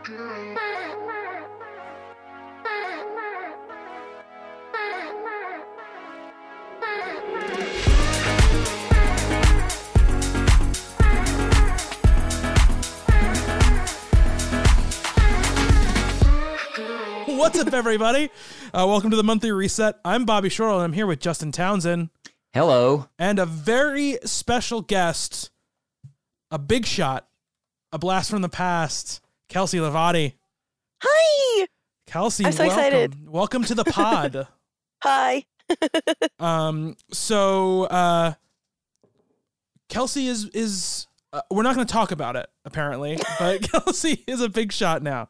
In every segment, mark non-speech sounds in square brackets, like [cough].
What's up, everybody? Uh, welcome to the monthly reset. I'm Bobby Shortle, and I'm here with Justin Townsend Hello. and a very special guest, a big shot, a blast from the past, Kelsey Levati. Hi. Kelsey, I'm so welcome. excited. Welcome to the pod. [laughs] Hi. [laughs] um, so uh, Kelsey is is uh, we're not going to talk about it apparently, but [laughs] Kelsey is a big shot now.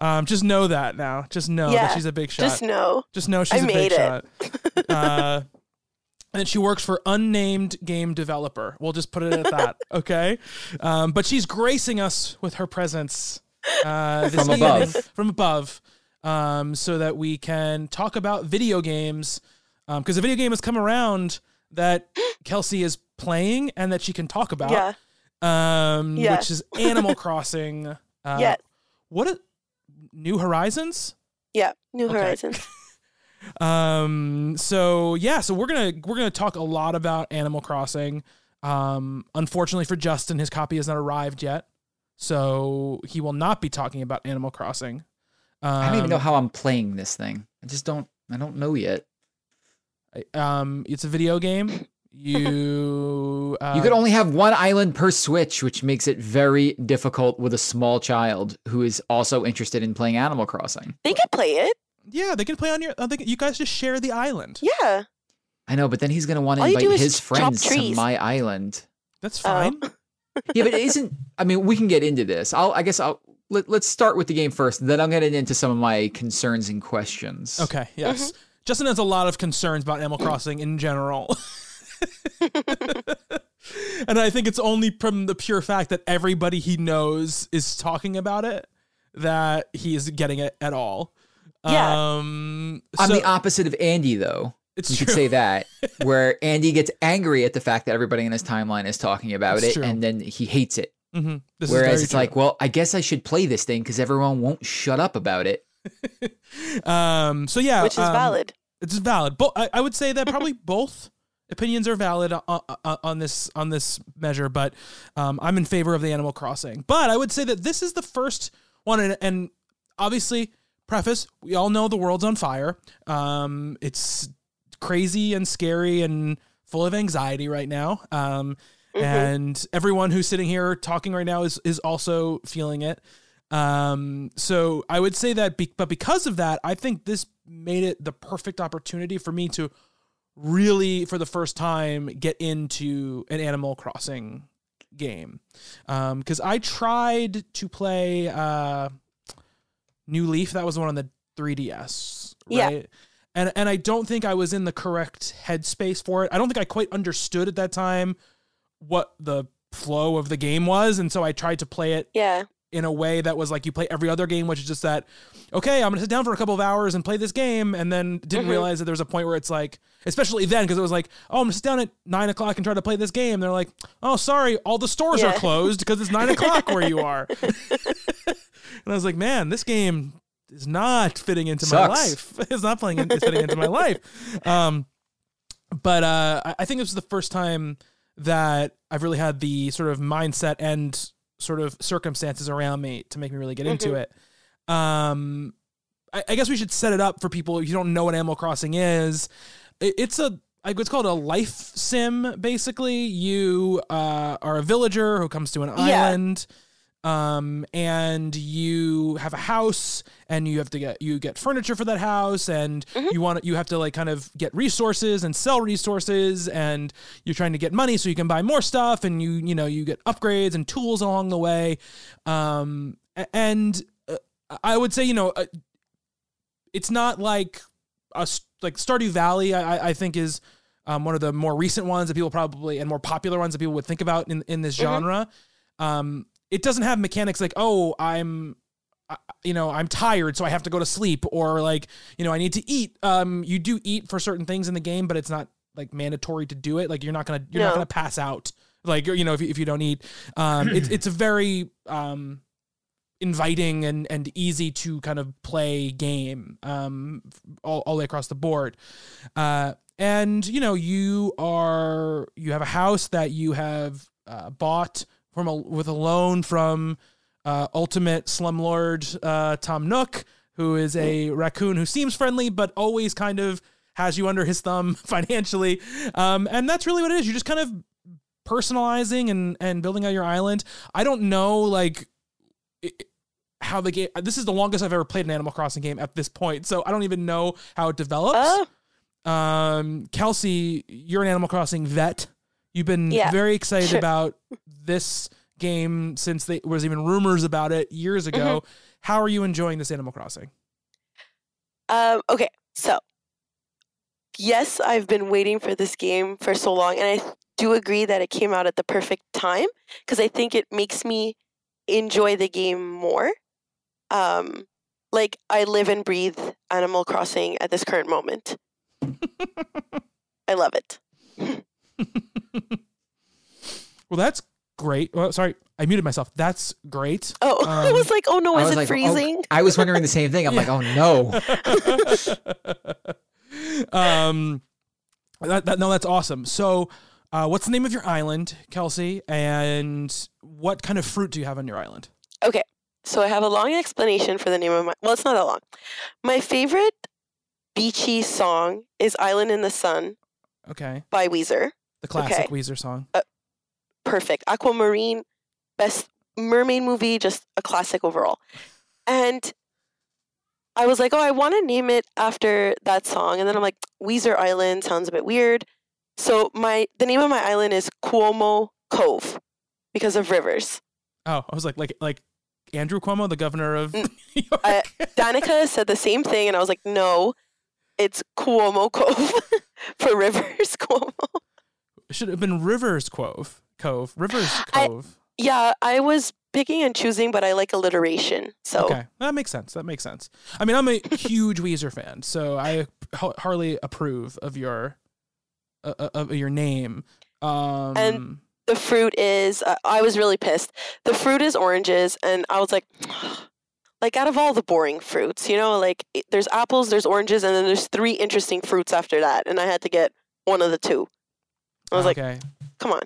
Um, just know that now. Just know that she's a big shot. Just know. Just know she's I a big it. shot. uh, and she works for unnamed game developer. We'll just put it at that, okay? Um, but she's gracing us with her presence uh, From above. from above, um, so that we can talk about video games. Because a video game has come around that [gasps] Kelsey is playing and that she can talk about. Yeah. Um, Yeah. Which is Animal [laughs] Crossing. Uh, yeah. What a, New Horizons? Yeah. New Okay. Horizons. [laughs] Um. So yeah. So we're gonna we're gonna talk a lot about Animal Crossing. Um. Unfortunately for Justin, his copy has not arrived yet, so he will not be talking about Animal Crossing. Um, I don't even know how I'm playing this thing. I just don't. I don't know yet. Um. It's a video game. You. Uh, [laughs] you could only have one island per Switch, which makes it very difficult with a small child who is also interested in playing Animal Crossing. They could play it. Yeah, they can play on your. Uh, they you guys just share the island. Yeah. I know, but then he's gonna want to All you do invite his friends to my island. That's fine. [laughs] Yeah, but it isn't. I mean, we can get into this. I'll. I guess I'll. Let, let's start with the game first. Then I'll get into some of my concerns and questions. Okay. Yes. Mm-hmm. Justin has a lot of concerns about Animal Crossing in general. [laughs] and I think it's only from the pure fact that everybody he knows is talking about it that he is getting it at all. Yeah. Um, I'm the opposite of Andy, though. It's you true. could say that, where Andy gets angry at the fact that everybody in his timeline is talking about It's it, true. and then he hates it. Mhm. This Whereas very it's true. like, well, I guess I should play this thing because everyone won't shut up about it. [laughs] um, so yeah, Which is um, valid. It's valid. But I, I would say that probably [laughs] both opinions are valid on, on, on this on this measure. But um, I'm in favor of the Animal Crossing. But I would say that this is the first one, and, and obviously, preface: we all know the world's on fire. Um, it's crazy and scary and full of anxiety right now. Um, Mhm. and everyone who's sitting here talking right now is is also feeling it. Um, so I would say that, be, but because of that, I think this made it the perfect opportunity for me to really, for the first time, get into an Animal Crossing game. Um, because I tried to play uh, New Leaf. That was the one on the 3DS, Yeah. And and I don't think I was in the correct headspace for it. I don't think I quite understood at that time what the flow of the game was, and so I tried to play it Yeah. in a way that was like you play every other game, which is just that, okay, I'm gonna sit down for a couple of hours and play this game, and then didn't Mhm. realize that there was a point where it's like, especially then, because it was like, oh, I'm gonna sit down at nine o'clock and try to play this game. They're like, oh, sorry, all the stores are closed because it's nine o'clock where you [laughs] are. [laughs] and I was like, man, this game is not fitting into my life. [laughs] It's not playing. It's fitting into my [laughs] life. Um, but uh, I- think this was the first time that I've really had the sort of mindset and sort of circumstances around me to make me really get into Mhm. it. Um, I, I guess we should set it up for people if you don't know what Animal Crossing is. It, it's a like what's called a life sim. Basically, you uh, are a villager who comes to an Yeah. island, um, and you have a house, and you have to get you get furniture for that house, and Mhm. you want you have to like kind of get resources and sell resources, and you're trying to get money so you can buy more stuff, and you you know you get upgrades and tools along the way, um, and uh, I would say you know. Uh, it's not like a like Stardew Valley. I, I- think is um, one of the more recent ones that people probably and more popular ones that people would think about in in this Mhm. genre. Um, it doesn't have mechanics like oh I'm you know i'm tired so i have to go to sleep or like you know i need to eat. Um you do eat for certain things in the game but it's not like mandatory to do it. Like you're not gonna you're not gonna pass out like you know if you, if you don't eat. Um it's it's a very um inviting and and easy to kind of play game um all, all the way across the board. Uh and you know you are you have a house that you have uh, bought from a with a loan from uh, ultimate slumlord uh, Tom Nook, who is a raccoon who seems friendly but always kind of has you under his thumb [laughs] financially. Um, and that's really what it is. You're just kind of personalizing and and building out your island. I don't know like it- how the game. This is the longest I've ever played an Animal Crossing game at this point, so I don't even know how it develops. Oh, Um, Kelsey, you're an Animal Crossing vet. You've been Yeah, very excited [laughs] about this game since there was even rumors about it years ago. Mm-hmm. How are you enjoying this Animal Crossing? um, okay. So, yes, I've been waiting for this game for so long, and I do agree that it came out at the perfect time because I think it makes me enjoy the game more. Um, like I live and breathe Animal Crossing at this current moment. [laughs] I love it. [laughs] [laughs] Well, that's great. Well, sorry, I muted myself. That's great. Oh, [laughs] I Um, was like, oh no, is it like, oh, freezing? I was wondering the same thing. I'm like, oh no. [laughs] um, that, that, no, that's awesome. So, uh, what's the name of your island, Kelsey? And what kind of fruit do you have on your island? Okay, so I have a long explanation for the name of my. Well, it's not that long. My favorite beachy song is "Island in the Sun" Okay, by Weezer. The classic Okay. Weezer song. Perfect. Aquamarine, best mermaid movie, just a classic overall. And I was like, oh, I want to name it after that song, and then I'm like, Weezer Island sounds a bit weird. So my the name of my island is Cuomo Cove because of rivers. Oh, I was like, like, like Andrew Cuomo, the governor of Mm, [laughs] New York. I- Danica said the same thing, and I was like, no, it's Cuomo Cove [laughs] for rivers. [laughs] Cuomo. It should have been Rivers Cove. Cove. Rivers [gasps] I- Cove. Yeah, I was picking and choosing, but I like alliteration. So Okay, that makes sense. That makes sense. I mean, I'm a [laughs] huge Weezer fan, so I hardly approve of your uh, uh, of your name. Um, the fruit is. Uh, I was really pissed. The fruit is oranges, and I was like, [sighs] like out of all the boring fruits, you know, like there's apples, there's oranges, and then there's three interesting fruits after that, and I had to get one of the two. I was like, okay, come on.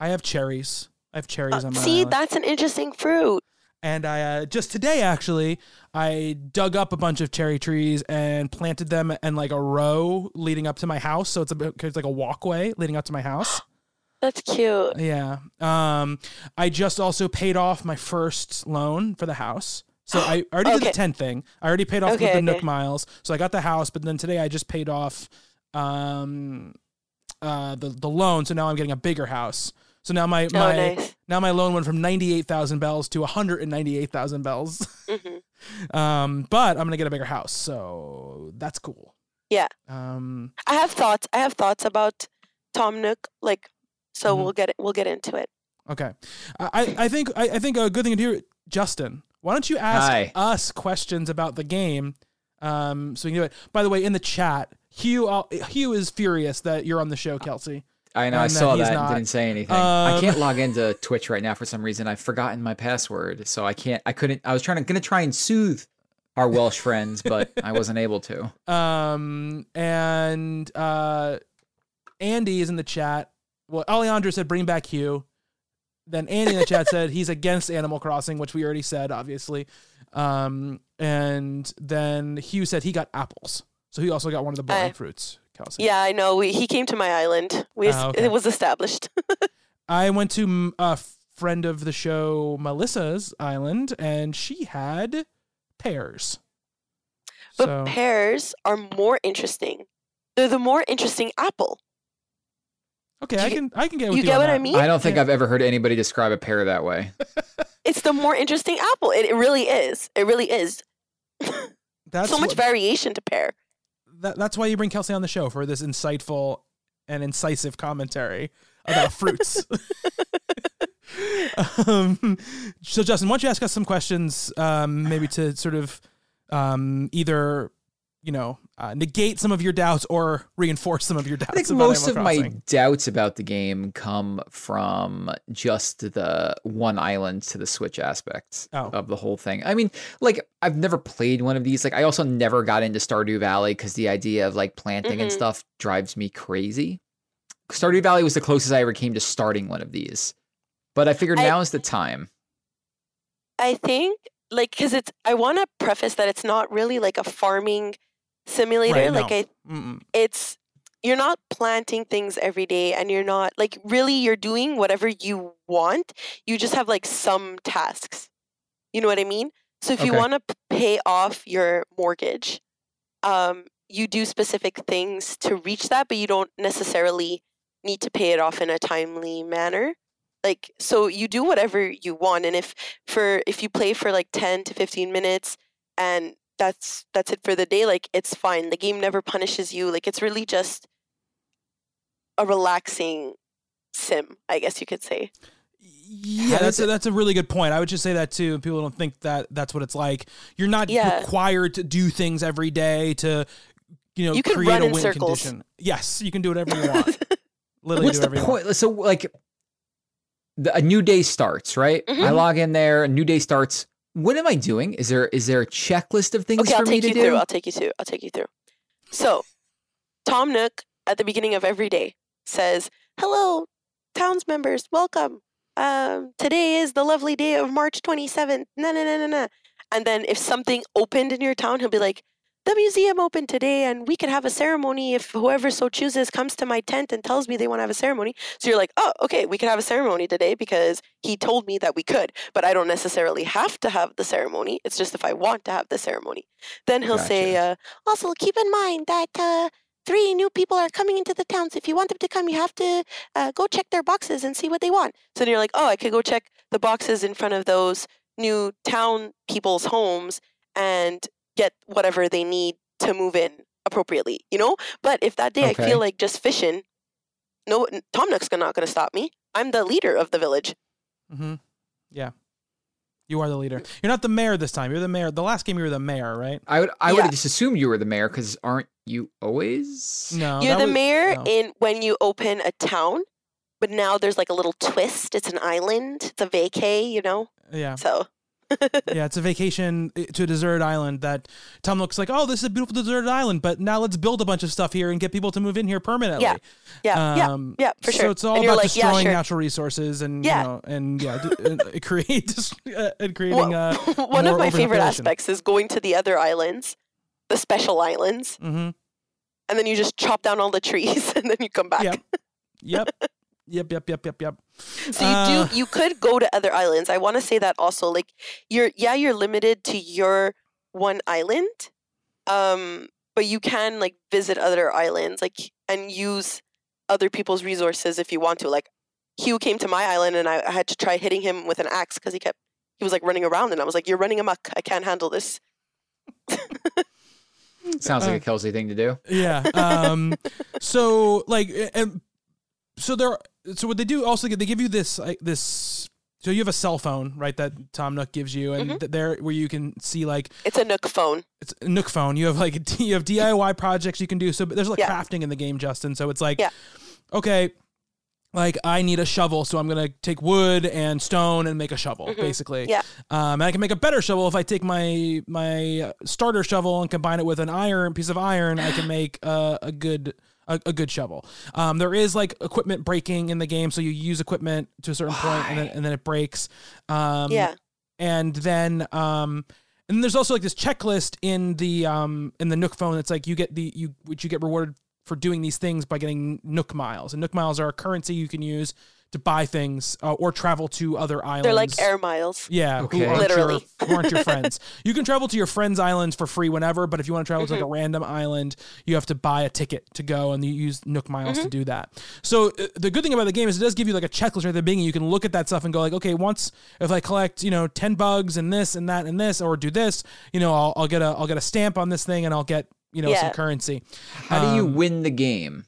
I have cherries. I have cherries Uh, on my see, island. that's an interesting fruit. and I uh, just today actually I dug up a bunch of cherry trees and planted them in like a row leading up to my house. So it's a it's like a walkway leading up to my house. [gasps] That's cute. Yeah. Um, I just also paid off my first loan for the house. So I [gasps] already did the Okay. 10 thing. I already paid off Okay, with the okay. Nook miles. So I got the house, but then today I just paid off um uh the the loan. So now I'm getting a bigger house. So now my Oh, my nice. now my loan went from 98,000 bells to 198,000 bells. hmm [laughs] um but I'm going to get a bigger house. So that's cool. Yeah. Um I have thoughts. I have thoughts about Tom Nook. Like, so Mhm. we'll get it. We'll get into it. Okay, I I- I think I, I think a good thing to do, Justin. Why don't you ask Hi. us questions about the game, um, so we can do it. By the way, in the chat, Hugh I'll, Hugh is furious that you're on the show, Kelsey. I know. I that saw that and didn't say anything. I Um, can't log into [laughs] Twitch right now for some reason. I've forgotten my password, so I can't. I couldn't. I was trying to gonna try and soothe our Welsh friends, but I wasn't able to. [laughs] Um, and uh, Andy is in the chat. Well, Alejandro said bring back Hugh. Then Andy in the chat said he's against Animal Crossing, which we already said, obviously. Um, and then Hugh said he got apples, so he also got one of the boring Uh, fruits. Kelsey. Yeah, I know. We, he came to my island. We Ah, okay. it was established. [laughs] I went to a friend of the show, Melissa's island, and she had pears. But so pears are more interesting. They're the more interesting apple. okay, I can I can get with you you. get on what I that. mean? I don't think Yeah. I've ever heard anybody describe a pear that way. [laughs] It's the more interesting apple. It, it really is. It really is. [laughs] That's so much what- variation to pear. That, that's why you bring Kelsey on the show for this insightful and incisive commentary about fruits. [laughs] [laughs] um, so, Justin, why don't you ask us some questions, um, maybe to sort of um, either, you know, uh, negate some of your doubts or reinforce some of your doubts. I think about most of Animal my doubts about the game come from just the one island to the Switch aspects Oh. of the whole thing. I mean, like I've never played one of these. Like I also never got into Stardew Valley because the idea of like planting and Mhm. stuff drives me crazy. Stardew Valley was the closest I ever came to starting one of these, but I figured I- now is the time. I think like because it's I want to preface that it's not really like a farming simulator. Right, like no. I, Mm-mm. it's you're not planting things every day, and you're not like really you're doing whatever you want. You just have like some tasks. You know what I mean? So if you want to pay off your mortgage, um, you do specific things to reach that, but you don't necessarily need to pay it off in a timely manner like so you do whatever you want and if for if you play for like 10 to 15 minutes and that's that's it for the day like it's fine the game never punishes you like it's really just a relaxing sim i guess you could say Yeah, How that's a, that's a really good point. I would just say that too. People don't think that that's what it's like. You're not Yeah. required to do things every day to, you know, You can create run a win circles. condition. Yes, you can do whatever you [laughs] want. Literally What's do the whatever you want. point? So like, the, a new day starts, right? I Mhm. log in there, a new day starts. What am I doing? Is there is there a checklist of things okay for i'll me take to you do? through i'll take you through i'll take you through so tom nook at the beginning of every day says hello towns members welcome um, today is the lovely day of march 27th na na na na na and then if something opened in your town he'll be like the museum opened today and we could have a ceremony if whoever so chooses comes to my tent and tells me they want to have a ceremony. So you're like oh okay we could have a ceremony today because he told me that we could but i don't necessarily have to have the ceremony. It's just if i want to have the ceremony. Then he'll say uh, also keep in mind that uh, three new people are coming into the town so if you want them to come you have to uh, go check their boxes and see what they want. So then you're like oh i could go check the boxes in front of those new town people's homes and get whatever they need to move in appropriately you know but if that day i feel like just fishing no tom nook's not going to stop me i'm the leader of the village Mm-hmm. Yeah, you are the leader. You're not the mayor this time. You're the mayor. The last game you were the mayor, right? I would I would Yeah. have just assumed you were the mayor because aren't you always? No, You're the was- mayor no. in when you open a town, but now there's like a little twist. It's an island. It's a vacay, you know. Yeah, So yeah. It's a vacation uh, to a deserted island that Tom Nook's like. Oh, this is a beautiful deserted island, but now let's build a bunch of stuff here and get people to move in here permanently. Yeah, yeah, yeah, Um, yeah, for So it's all about like, yeah, destroying sure. natural resources and Yeah. you know, and yeah, d- [laughs] and it create uh, and creating. Well, Uh, [laughs] one of my favorite aspects is going to the other islands, the special islands, hmm and then you just chop down all the trees [laughs] and then you come back. Yep. Yep. Yep. Yep. Yep. Yep. Yep. So you Uh, do you could go to other islands. I want to say that also. Like you're yeah, you're limited to your one island. Um but you can like visit other islands like and use other people's resources if you want to. Like Hugh came to my island and I, I had to try hitting him with an axe because he kept he was like running around and I was like, You're running amok. I can't handle this. [laughs] Sounds like Uh, a Kelsey thing to do. Yeah. Um. [laughs] so like, and so there. So what they do also they give you this like this. So you have a cell phone, right? That Tom Nook gives you, and Mhm. th- there where you can see like It's a Nook phone. it's a Nook phone. You have like [laughs] you have DIY projects you can do. So there's like Yeah. crafting in the game, Justin. So it's like, Yeah. okay, like I need a shovel, so I'm gonna take wood and stone and make a shovel, Mhm. basically. Yeah. Um, and I can make a better shovel if I take my my starter shovel and combine it with an iron piece of iron. I can [sighs] make a, a good. A, a good shovel. Um, there is like equipment breaking in the game, so you use equipment to a certain point, and then and then it breaks. Um, yeah. and then um and there's also like this checklist in the um in the Nook phone that's like you get the you which you get rewarded for doing these things by getting Nook miles. And Nook miles are a currency you can use to buy things uh, or travel to other islands. They're like air miles. Yeah, Okay. who aren't Literally. Your, who aren't your [laughs] friends. You can travel to your friends' islands for free whenever, but if you want to travel to like a Mm-hmm. random island, you have to buy a ticket to go, and you use Nook miles Mm-hmm. to do that. So uh, the good thing about the game is it does give you like a checklist right at the beginning. You can look at that stuff and go like, okay, once if I collect you know ten bugs and this and that and this, or do this, you know, I'll, I'll get a I'll get a stamp on this thing, and I'll get you know some currency. How do you Um, win the game?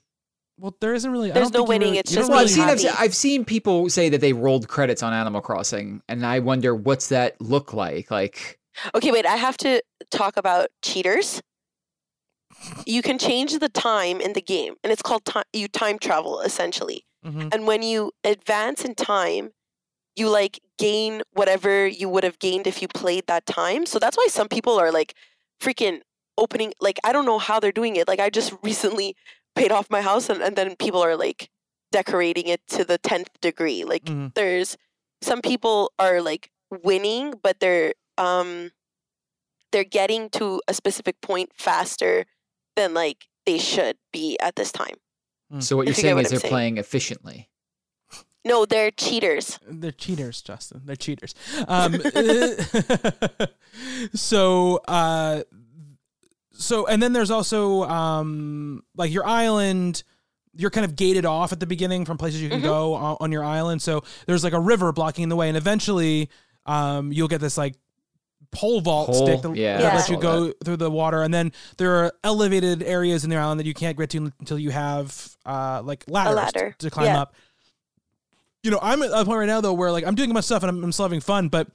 Well, there isn't really. I There's don't no winning, really- it's just Well, I've being seen I've. I've seen people say that they rolled credits on Animal Crossing, and I wonder what's that look like. Like, Okay, wait, I have to talk about cheaters. you can change the time in the game, and it's called time. You time travel essentially, hmm and when you advance in time, you like gain whatever you would have gained if you played that time. So that's why some people are like freaking opening. Like I don't know how they're doing it. Like I just [laughs] recently paid off my house, and, and then people are like decorating it to the tenth degree. Like hmm there's some people are like winning, but they're um they're getting to a specific point faster than like they should be at this time. So what you're If you get saying what is I'm they're saying. playing efficiently. No, they're cheaters. They're cheaters, Justin. They're cheaters. Um, [laughs] so, uh, so, and then there's also um, like your island. You're kind of gated off at the beginning from places you can Mhm. go on, on your island. So there's like a river blocking the way, and eventually, um, you'll get this like pole vault Pole, stick that, yeah, that I lets you saw go through the water, and then there are elevated areas in the island that you can't get to until you have uh, like ladders ladder, to climb yeah. up you know, I'm at a point right now though where like I'm doing my stuff and I'm, I'm still having fun, but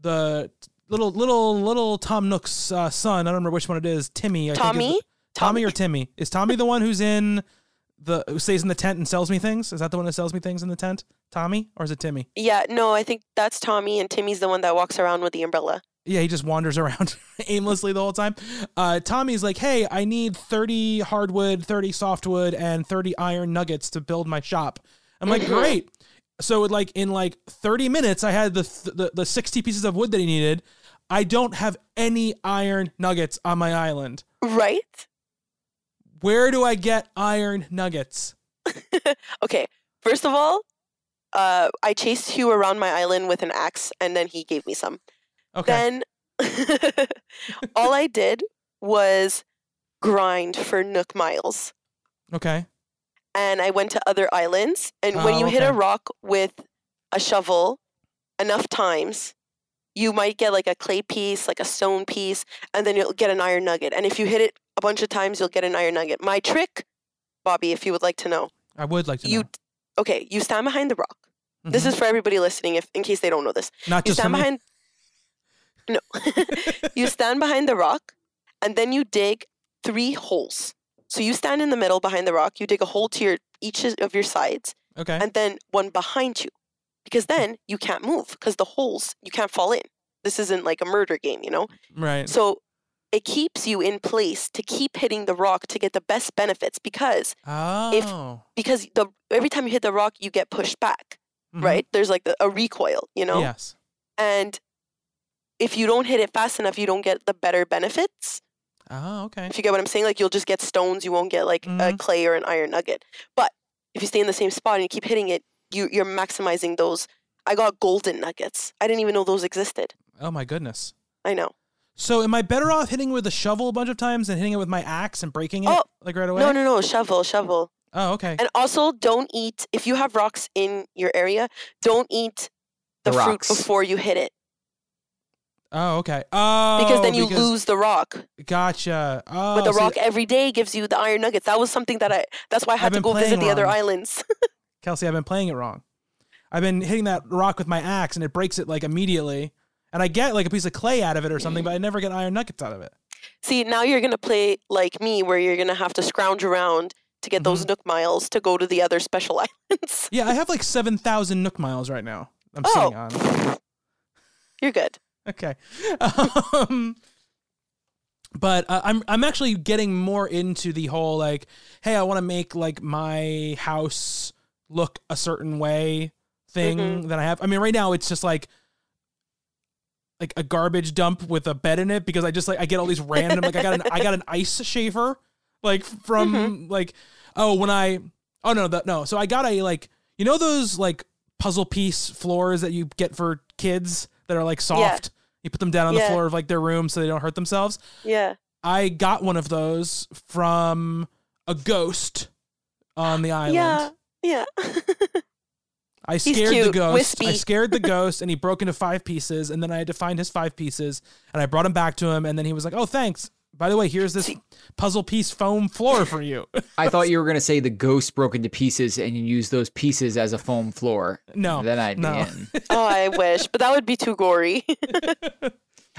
the little little little Tom Nook's uh, son, I don't remember which one it is, Timmy. I think is Tommy? Tommy or Timmy? Is Tommy the one who's in the who stays in the tent and sells me things? Is that the one that sells me things in the tent? Tommy or is it Timmy? Yeah, no, I think that's Tommy, and Timmy's the one that walks around with the umbrella. Yeah, he just wanders [laughs] around [laughs] aimlessly the whole time. Uh, Tommy's like, "Hey, I need 30 hardwood, 30 softwood, and 30 iron nuggets to build my shop." I'm like, Mhm. "Great." So like in like 30 minutes, I had the, th- the the 60 pieces of wood that he needed. I don't have any iron nuggets on my island. Right? Where do I get iron nuggets? [laughs] Okay, first of all, uh, I chased Hugh around my island with an axe, and then he gave me some. Okay. Then [laughs] all I did was grind for Nook miles. okay. and I went to other islands. And when Oh, you hit a rock with a shovel enough times, you might get like a clay piece, like a stone piece, and then you'll get an iron nugget. And if you hit it a bunch of times, you'll get an iron nugget. My trick, Bobby, if you would like to know, I would like to you know. okay, you stand behind the rock. This Mhm. is for everybody listening, if in case they don't know this. not You just stand behind. No, [laughs] you stand behind the rock, and then you dig three holes. So you stand in the middle behind the rock. You dig a hole to your each of your sides, okay. and then one behind you, because then you can't move because the holes you can't fall in. This isn't like a murder game, you know. right. So it keeps you in place to keep hitting the rock to get the best benefits because Oh. if because the every time you hit the rock you get pushed back, Mhm. right? There's like the, a recoil, you know. Yes. And if you don't hit it fast enough, you don't get the better benefits. Oh, okay. If you get what I'm saying, like you'll just get stones, you won't get like a Mhm. clay or an iron nugget. But if you stay in the same spot and you keep hitting it, you you're maximizing those. I got golden nuggets. I didn't even know those existed. Oh my goodness. I know. So am I better off hitting with a shovel a bunch of times than hitting it with my axe and breaking it Oh, like right away? No, no, no. Shovel, shovel. Oh, okay. And also, don't eat if you have rocks in your area. Don't eat the, The fruit before you hit it Oh, okay. Oh, because then you because- lose the rock. Gotcha. Oh, but the see, rock every day gives you the iron nuggets. That was something that I. That's why I I've had to go visit playing the other islands. [laughs] Kelsey, I've been playing it wrong. I've been hitting that rock with my axe and it breaks it like immediately, and I get like a piece of clay out of it or something, but I never get iron nuggets out of it. See, now you're gonna play like me, where you're gonna have to scrounge around to get Mm-hmm. those Nook miles to go to the other special [laughs] islands. Yeah, I have like seven thousand Nook miles right now. I'm Oh. sitting on. you're good. Okay. [laughs] Um, but uh, I'm I'm actually getting more into the whole like, hey, I want to make like my house look a certain way thing Mhm. that I have. I mean, right now it's just like like a garbage dump with a bed in it because I just like I get all these random like I got an I got an [laughs] ice shaver like from Mm-hmm. like oh when I oh no the, no so I got a like you know those like puzzle piece floors that you get for kids that are like soft you put them down on the floor of like their room so they don't hurt themselves Yeah. I got one of those from a ghost on the island Yeah. Yeah. [laughs] I scared the cute, ghost. I scared the [laughs] ghost, and he broke into five pieces. And then I had to find his five pieces, and I brought him back to him. And then he was like, "Oh, thanks. By the way, here's this [laughs] puzzle piece foam floor for you." I thought you were gonna say the ghost broke into pieces and you used those pieces as a foam floor. no, Then I'd no. be in. oh, I wish, but that would be too gory.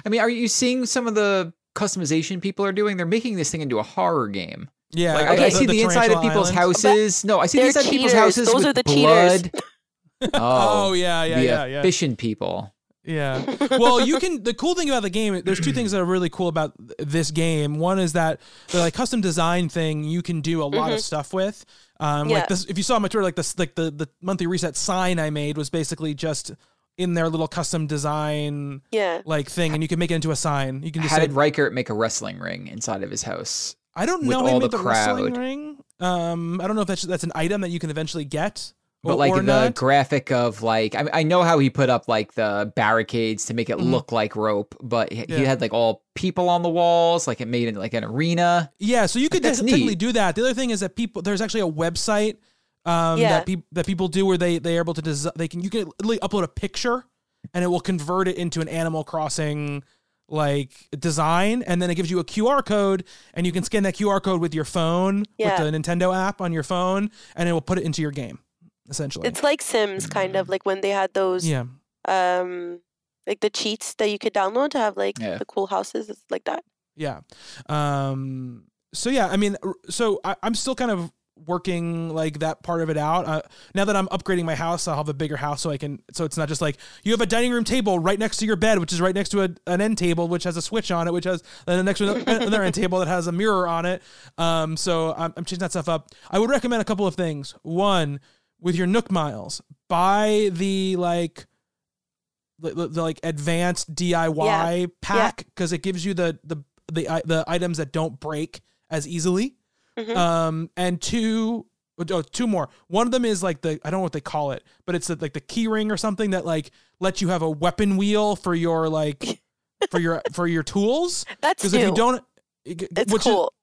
I mean, are you seeing some of the customization people are doing. They're making this thing into a horror game. Yeah, Like, I, I see the, inside of people's islands. houses. No, I see the They're inside of people's houses Those with are the cheaters. blood. [laughs] [laughs] Oh, yeah, yeah, the yeah, yeah. efficient people. Yeah. [laughs] Well, you can. The cool thing about the game, there's two things that are really cool about this game. One is that the like custom design thing you can do a lot of stuff with. Um, Yeah. Like this, if you saw my Twitter, like this, like the the monthly reset sign I made was basically just in their little custom design Yeah. like thing, and you can make it into a sign. You can just How say, did Riker make a wrestling ring inside of his house? I don't know how he all made the the, wrestling ring. Um, I don't know if that's that's an item that you can eventually get. But or, like or the not. graphic of like, I, I know how he put up like the barricades to make it Mhm. look like rope, but he, he Yeah. had like all people on the walls, like it made it like an arena. Yeah, so you could That's technically do that. The other thing is that people there's actually a website um, Yeah. that people that people do where they they are able to des- they can you can upload a picture and it will convert it into an Animal Crossing like design and then it gives you a QR code and you can scan that QR code with your phone Yeah. with the Nintendo app on your phone and it will put it into your game essentially. It's like Sims, kind of like when they had those, yeah. um, like the cheats that you could download to have like Yeah. the cool houses. It's like that. Yeah. Um, so yeah, I mean, so I, I'm still kind of working like that part of it out. Uh, now that I'm upgrading my house, I'll have a bigger house so I can. So it's not just like you have a dining room table right next to your bed, which is right next to a, an end table, which has a switch on it, which has then the next to [laughs] another, end table that has a mirror on it. Um, so I'm, I'm changing that stuff up. I would recommend a couple of things. One, with your Nook miles, buy the like. The, the, the, like advanced DIY pack because it gives you the the the the items that don't break as easily. Mhm. Um, and two, oh, two more. One of them is like the I don't know what they call it, but it's like the key ring or something that like lets you have a weapon wheel for your like [laughs] for your for your tools. That's Because if you don't, it's which is- cool.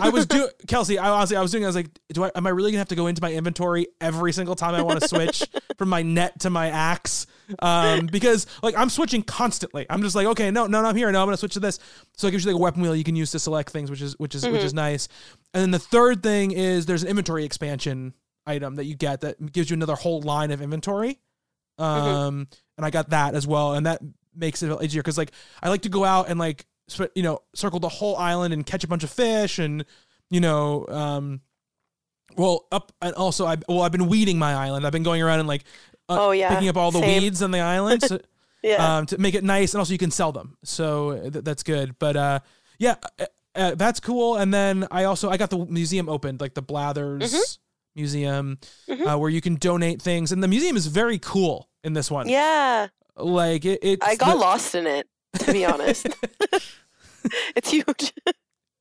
I was doing [laughs] Kelsey. I honestly, I was doing. I was like, do I? Am I really gonna have to go into my inventory every single time I want to switch [laughs] from my net to my axe? Um, because like I'm switching constantly. I'm just like, okay, no, no, no, I'm here. No, I'm gonna switch to this. So it gives you like a weapon wheel you can use to select things, which is which is which is nice. And then the third thing is there's an inventory expansion item that you get that gives you another whole line of inventory. Um, and I got that as well, and that makes it easier because like I like to go out and like sp- you know circle the whole island and catch a bunch of fish and you know um well up and also I well I've been weeding my island. I've been going around and like uh, Oh, yeah. picking up all the Same. weeds on the island [laughs] so, Yeah. um to make it nice and also you can sell them. So uh, th- that's good. But uh yeah, uh, that's cool and then I also I got the museum opened like the Blathers Mm-hmm. museum Mhm. uh, where you can donate things and the museum is very cool in this one. yeah. Like it, it's I got the- lost in it, to be honest. [laughs] it's huge.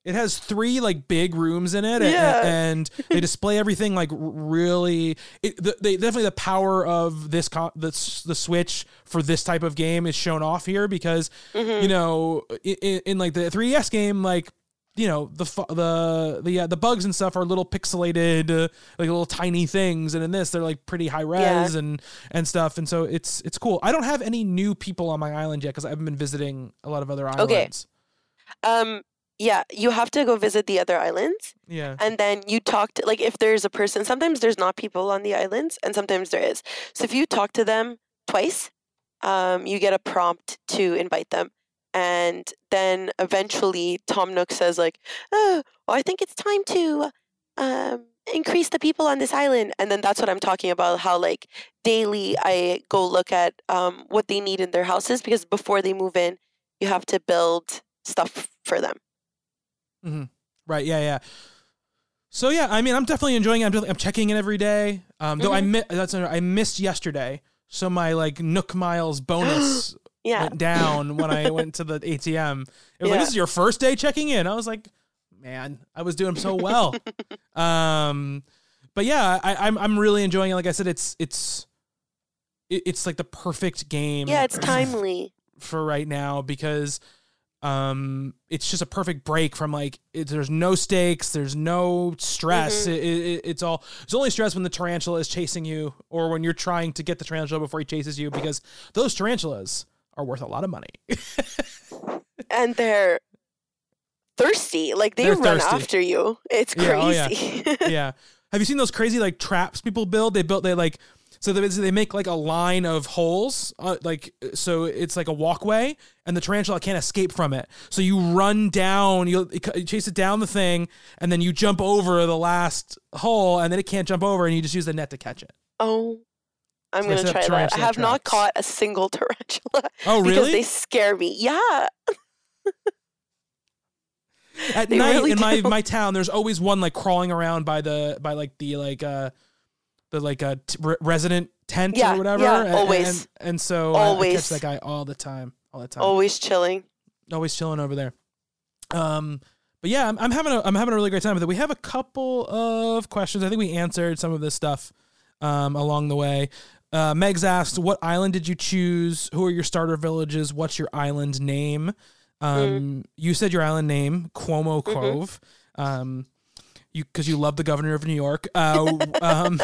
It has three like big rooms in it, Yeah. and they [laughs] display everything like really. It, the, they definitely the power of this co- the the Switch for this type of game is shown off here because Mm-hmm. you know in, in like the 3DS game like you know the the the uh, the bugs and stuff are little pixelated uh, like little tiny things and in this they're like pretty high res Yeah. and and stuff and so it's it's cool. I don't have any new people on my island yet because I haven't been visiting a lot of other islands. Um, yeah, you have to go visit the other islands, Yeah. and then you talk to like if there's a person. Sometimes there's not people on the islands, and sometimes there is. So if you talk to them twice, um, you get a prompt to invite them, and then eventually Tom Nook says like, "Oh, well, I think it's time to." Um, increase the people on this island and then that's what i'm talking about how like daily i go look at um, what they need in their houses because before they move in you have to build stuff for them Mm-hmm. Right. Yeah. Yeah. So yeah, I mean, I'm definitely enjoying it. I'm, definitely, I'm checking it every day. Um, though I mi- that's I missed yesterday, so my like Nook Miles [gasps] bonus yeah went down when I went to the ATM. It was like, Yeah. "This is your first day checking in." I was like, "Man, I was doing so well." [laughs] um, but yeah, I, I'm I'm really enjoying it. Like I said, it's it's it's like the perfect game. yeah it's timely [clears throat] for right now because um it's just a perfect break from like it, there's no stakes there's no stress Mm-hmm. it, it, it's all it's only stress when the tarantula is chasing you or when you're trying to get the tarantula before he chases you because those tarantulas are worth a lot of money [laughs] and they're thirsty like they They're run thirsty. after you it's Yeah, oh, yeah. crazy [laughs] yeah have you seen those crazy like traps people build they built they like So they, they make like a line of holes, uh, like so it's like a walkway, and the tarantula can't escape from it. So you run down, you chase it down the thing, and then you jump over the last hole, and then it can't jump over, and you just use the net to catch it. Oh, I'm gonna set try that. I have not caught a single [laughs] tarantula Oh, really? because they scare me. Yeah. [laughs] At they night really in my do. my town, there's always one like crawling around by the by like the like uh the like uh t- re- resident tent Yeah, or whatever. yeah, and, always. And, and so I- I, catch that guy all the time, all the time. Always chilling. always chilling over there. Um, but yeah, I'm, I'm having a I'm having a really great time with it. We have a couple of questions. I think we answered some of this stuff um, along the way. Uh, Meg's asked, "What island did you choose? Who are your starter villages? What's your island name?" Um, You said your island name, Cuomo Cove. Um, you because you love the governor of New York. Uh, [laughs] um,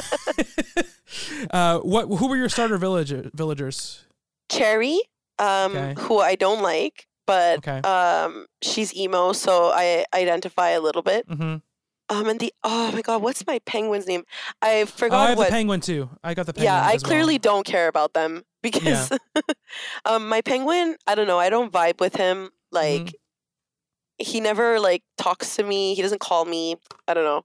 [laughs] uh, what? Who were your starter villager, villagers? Cherry, um, Okay. who I don't like, but Okay. um, she's emo, so I identify a little bit. Mm-hmm. Um, and the oh my god, what's my penguin's name? I forgot. Oh, I have what. the penguin too. I got the penguin. yeah, I as well. clearly don't care about them [laughs] because um, my penguin. I don't know. I don't vibe with him. Like Mm-hmm. he never like talks to me. He doesn't call me. I don't know.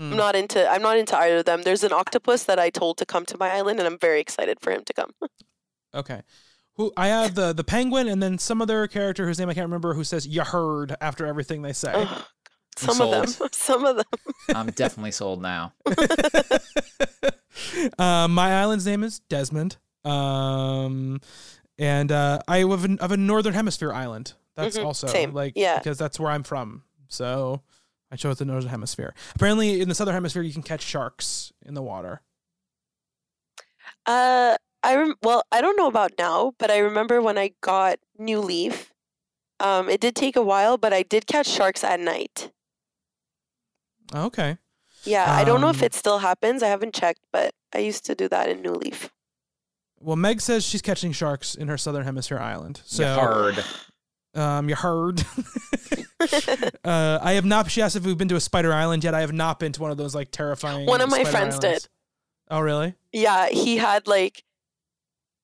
Mm. I'm not into. I'm not into either of them. There's an octopus that I told to come to my island, and I'm very excited for him to come. [laughs] Okay. Who I have the the penguin and then some other character whose name I can't remember who says you heard after everything they say. Ugh, some of them. [laughs] Some of them. I'm definitely sold now. [laughs] [laughs] uh, my island's name is Desmond. Um, and uh, I have a, of a northern hemisphere island. That's Mhm, also same, like yeah. because that's where I'm from. So I chose the northern hemisphere. Apparently, in the southern hemisphere, you can catch sharks in the water. Uh, I rem- well, I don't know about now, but I remember when I got New Leaf. Um, it did take a while, but I did catch sharks at night. Okay. Yeah, I don't know if Um, it still happens. I haven't checked, but I used to do that in New Leaf. Well, Meg says she's catching sharks in her southern hemisphere island. So So hard. Um, you heard. [laughs] [laughs] uh, I have not. She asked if we've been to a spider island yet. I have not been to one of those like terrifying. One of my friends islands. did. Oh, really? Yeah, he had like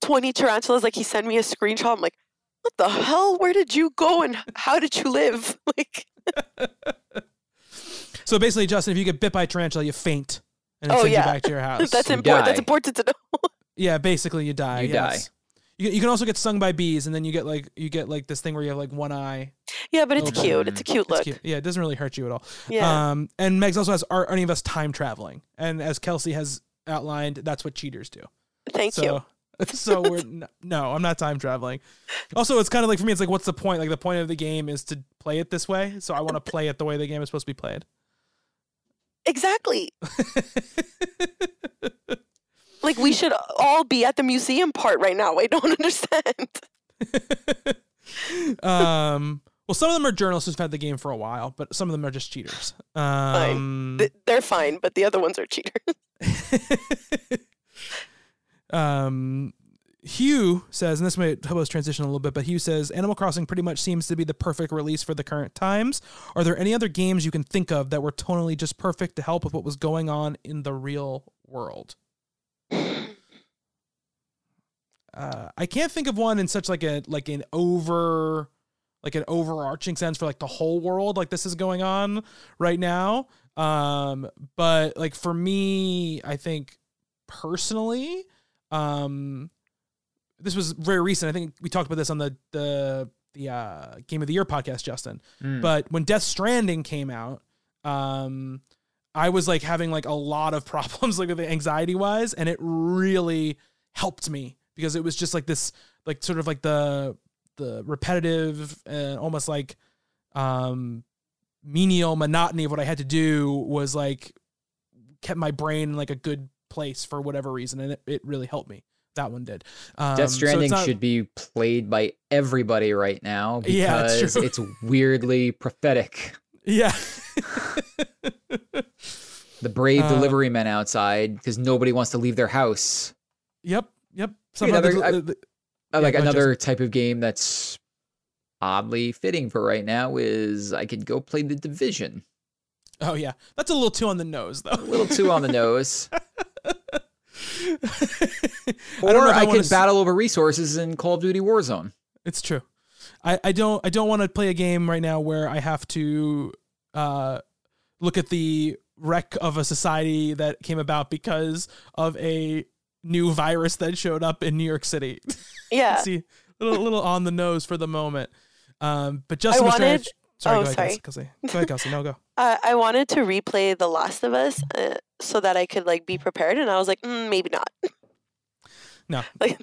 20 tarantulas. Like he sent me a screenshot. I'm like, what the hell? Where did you go and how did you live? [laughs] Like, So basically, Justin, if you get bit by a tarantula, you faint, and it Oh, sends yeah. you back to your [laughs] house. that's You important. That's important to know. [laughs] yeah, basically you die. You yes. You, you can also get stung by bees, and then you get like you get like this thing where you have like one eye. yeah, but it's Okay. cute. It's a cute It's look. cute. Yeah, it doesn't really hurt you at all. Yeah. Um, and Megs also has are any of us time traveling, and as Kelsey has outlined, that's what cheaters do. Thank so, you. [laughs] So we're no, I'm not time traveling. Also, it's kind of like for me, it's like, what's the point? Like the point of the game is to play it this way. So I want to play it the way the game is supposed to be played. Exactly. [laughs] Like we should all be at the museum part right now. I don't [laughs] understand. [laughs] um. Well, some of them are journalists who've had the game for a while, but some of them are just cheaters. Um, Th- They're fine, but the other ones are cheaters. um, Hugh says, and this might help us transition a little bit, but Hugh says Animal Crossing pretty much seems to be the perfect release for the current times. Are there any other games you can think of that were tonally just perfect to help with what was going on in the real world? Uh, I can't think of one in such like a like an over like an overarching sense for like the whole world like this is going on right now. Um, but like for me, I think personally, um, this was very recent. I think we talked about this on the the the uh, Game of the Year podcast, Justin. Mm. But when Death Stranding came out, um, I was like having like a lot of [laughs] problems like with anxiety wise, and it really helped me because it was just like this like sort of like the the repetitive and almost like um menial monotony of what I had to do was like kept my brain in like a good place for whatever reason, and it, it really helped me. That one did. Um, Death Stranding not- should be played by everybody right now [laughs] because Yeah, it's weirdly prophetic. Yeah. [laughs] The brave Uh, delivery men outside because nobody wants to leave their house. yep. Yep. Somehow another- the- the- the- Uh, Yeah, like another type of game that's oddly fitting for right now is I could go play the Division. oh yeah, that's a little too on the nose though. A little too on the [laughs] nose. [laughs] Or know if I, I wanna could s- battle over resources in Call of Duty Warzone. It's true. I, I don't I don't want to play a game right now where I have to uh, look at the wreck of a society that came about because of a new virus that showed up in New York City. [laughs] Yeah. See, a little, little on the nose for the moment. Um, but Justin was trying wanted- to, sorry, oh, go ahead, sorry. Kelsey. Go ahead, Kelsey. No, go. [laughs] Uh, I wanted to replay The Last of Us uh, so that I could like be prepared, and I was like, mm, maybe not. No, [laughs] Like,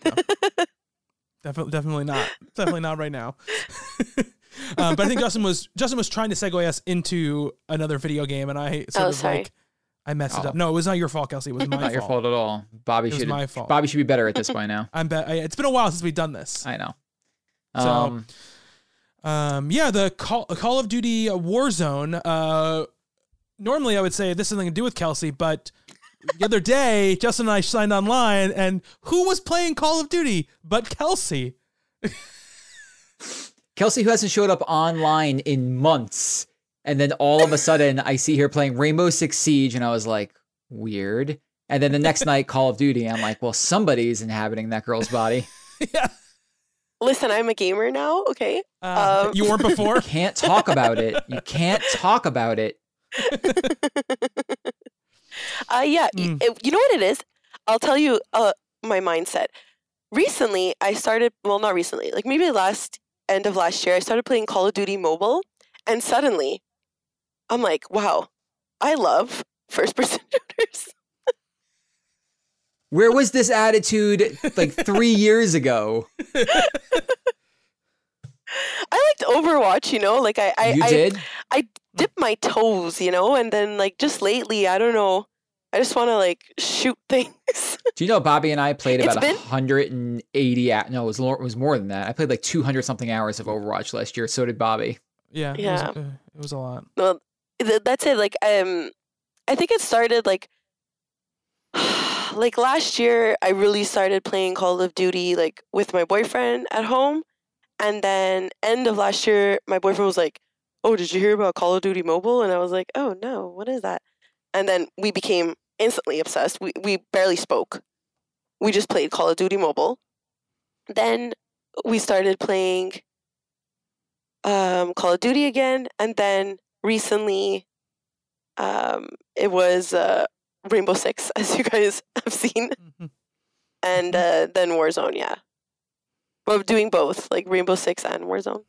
Definitely, definitely not. Definitely not right now. [laughs] um, but I think Justin was Justin was trying to segue us into another video game, and I sort Oh, of sorry. like I messed it Oh. up. No, it was not your fault, Kelsey. It was [laughs] my Not your fault. fault at all. Bobby It should my fault. Bobby should be better at this by now. I'm bet. I- It's been a while since we've done this. I know. So- Um, Um, yeah, the Call, Call of Duty uh, Warzone. Uh, normally, I would say this has nothing to do with Kelsey, but the other day, [laughs] Justin and I signed online, and who was playing Call of Duty but Kelsey? Kelsey, who hasn't showed up online in months, and then all of a sudden I see her playing Rainbow Six Siege, and I was like, weird. And then the next [laughs] night, Call of Duty, I'm like, well, somebody's inhabiting that girl's body. [laughs] yeah, listen, I'm a gamer now. Okay. uh, Um, you weren't before. Can't talk about it. You can't talk about it. Uh, yeah. Mm. it- you know what it is? I'll tell you uh, my mindset. Recently, I started, well, not recently, like maybe last end of last year, I started playing Call of Duty Mobile. And suddenly, I'm like, wow, I love first person [laughs] shooters. Where was this attitude like three [laughs] years ago? I liked Overwatch, you know, like I, I, you I did? Dip my toes, you know, and then like just lately, I don't know, I just want to like shoot [laughs] things. Do you know Bobby and I played about been- 180? hou- No, it was, lo- it was more than that. I played like 200 something hours of Overwatch last year. So did Bobby. Yeah, It, Yeah. was, uh, it was a lot. well, th- that's it. Like, um, I think it started like, [sighs] like last year. I really started playing Call of Duty like with my boyfriend at home, and then end of last year, my boyfriend was like, "Oh, did you hear about Call of Duty Mobile?" And I was like, "Oh no, what is that?" And then we became instantly obsessed. We we barely spoke. We just played Call of Duty Mobile. Then we started playing um, Call of Duty again, and then recently, um, it was uh, Rainbow Six, [laughs] as you guys have seen, Mhm. and uh, then Warzone. Yeah, we're doing both, like Rainbow Six and Warzone.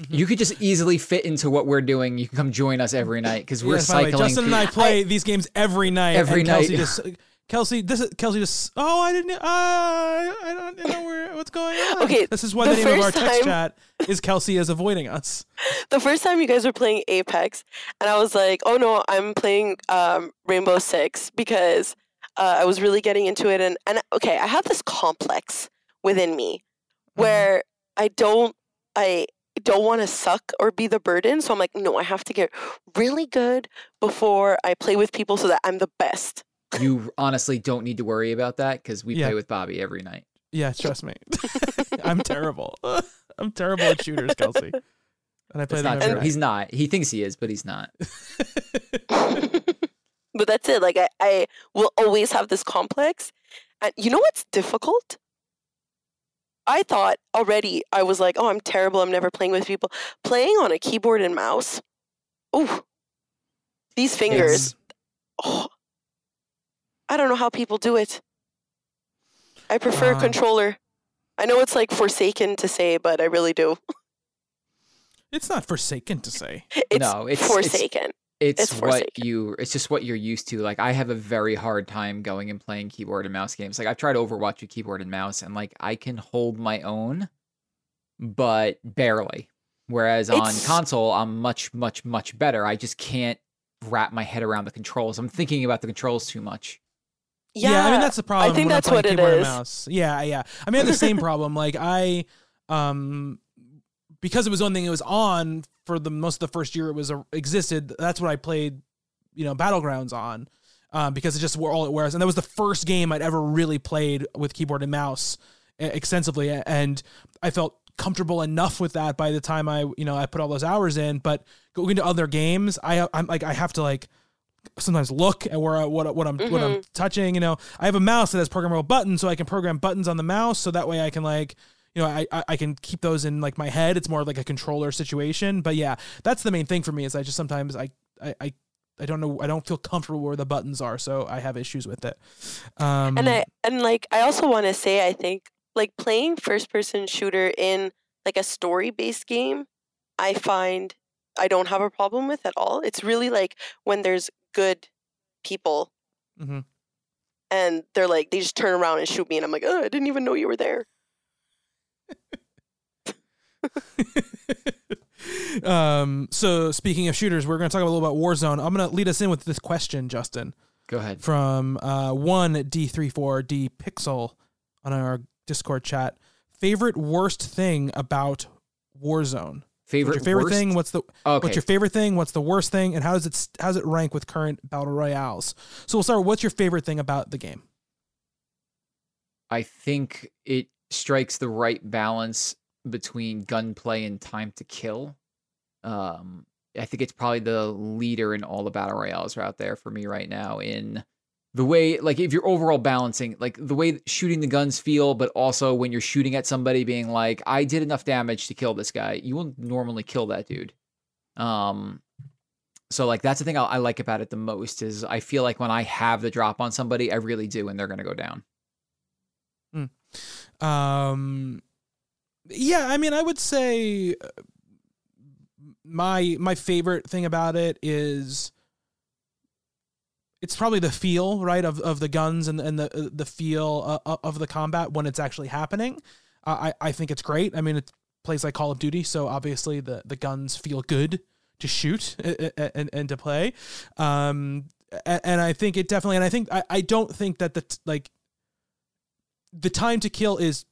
Mhm. You could just easily fit into what we're doing. You can come join us every night because we're Yes, by the way, cycling. Justin through- and I play these games every night. Every and Kelsey night. just Kelsey this is Kelsey just oh I didn't uh, I don't know where what's going on. Okay, this is why the the, name of our text time- chat is Kelsey is avoiding us. The first time you guys were playing Apex, and I was like, "Oh no, I'm playing um, Rainbow Six because uh, I was really getting into it." And and okay, I have this complex within me where I don't I don't want to suck or be the burden. So I'm like, no, I have to get really good before I play with people so that I'm the best. you honestly don't need to worry about that because we Yeah. play with Bobby every night. Yeah, trust me. [laughs] I'm terrible. [laughs] I'm terrible at shooters, Kelsey. And I play It's them not every true. He's not. He thinks he is, but he's not. [laughs] but that's it. Like I, I will always have this complex. And you know what's difficult? I thought already I was like, oh, I'm terrible. I'm never playing with people. Playing on a keyboard and mouse. Ooh. These fingers. Oh, I don't know how people do it. I prefer Uh, controller. I know it's like forsaken to say, but I really do. It's not forsaken to say. [laughs] It's No, it's- forsaken. It's, It's what Forsaken. you. It's just what you're used to. Like I have a very hard time going and playing keyboard and mouse games. Like I've tried Overwatch with keyboard and mouse, and like I can hold my own, but barely. Whereas on It's- console, I'm much, much, much better. I just can't wrap my head around the controls. I'm thinking about the controls too much. Yeah, I mean that's the problem. think when I'm that's what it keyboard and is. Mouse. Yeah, yeah. I mean, I have the same [laughs] problem. Like I, um, because it was the only thing it was on for the most of the first year it was uh, existed. That's what I played, you know, battlegrounds on, um, because it just were all it wears, and that was the first game I'd ever really played with keyboard and mouse extensively, and I felt comfortable enough with that by the time I, you know, I put all those hours in. But going to other games, I, I'm like, I have to like sometimes look at where I, what what I'm what I'm touching. You know, I have a mouse that has programmable buttons, so I can program buttons on the mouse, so that way I can like you know I I, I can keep those in like my head. It's more like a controller situation. But yeah, that's the main thing for me is I just sometimes I I. I I don't know. I don't feel comfortable where the buttons are, so I have issues with it. Um, and I and like I also want to say I think like playing first person shooter in like a story based game, I find I don't have a problem with at all. It's really like when there's good people mhm. and they're like they just turn around and shoot me and I'm like, oh, I didn't even know you were there. Um, so speaking of shooters, we're going to talk a little about Warzone. I'm going to lead us in with this question, Justin, Go ahead. from uh, one D34D Pixel on our Discord chat. Favorite worst thing about Warzone? Favorite, What's your favorite worst? thing? What's the Okay. what's your favorite thing? What's the worst thing? And how does it how does it rank with current battle royales? So we'll start. with What's your favorite thing about the game? I think it strikes the right balance between gunplay and time to kill. Um, I think it's probably the leader in all the battle royales out there for me right now. In the way, like, if you're overall balancing, like the way shooting the guns feel, but also when you're shooting at somebody, being like, "I did enough damage to kill this guy," you will normally kill that dude. Um, so like that's the thing I, I like about it the most is I feel like when I have the drop on somebody, I really do, and they're gonna go down. Um, yeah, I mean, I would say uh, my my favorite thing about it is it's probably the feel right of, of the guns and and the the feel uh, of the combat when it's actually happening. Uh, I I think it's great. I mean, it plays like Call of Duty, so obviously the the guns feel good to shoot [laughs] and and, and to play. Um, and, and I think it definitely, and I think I, I don't think that the like the time to kill is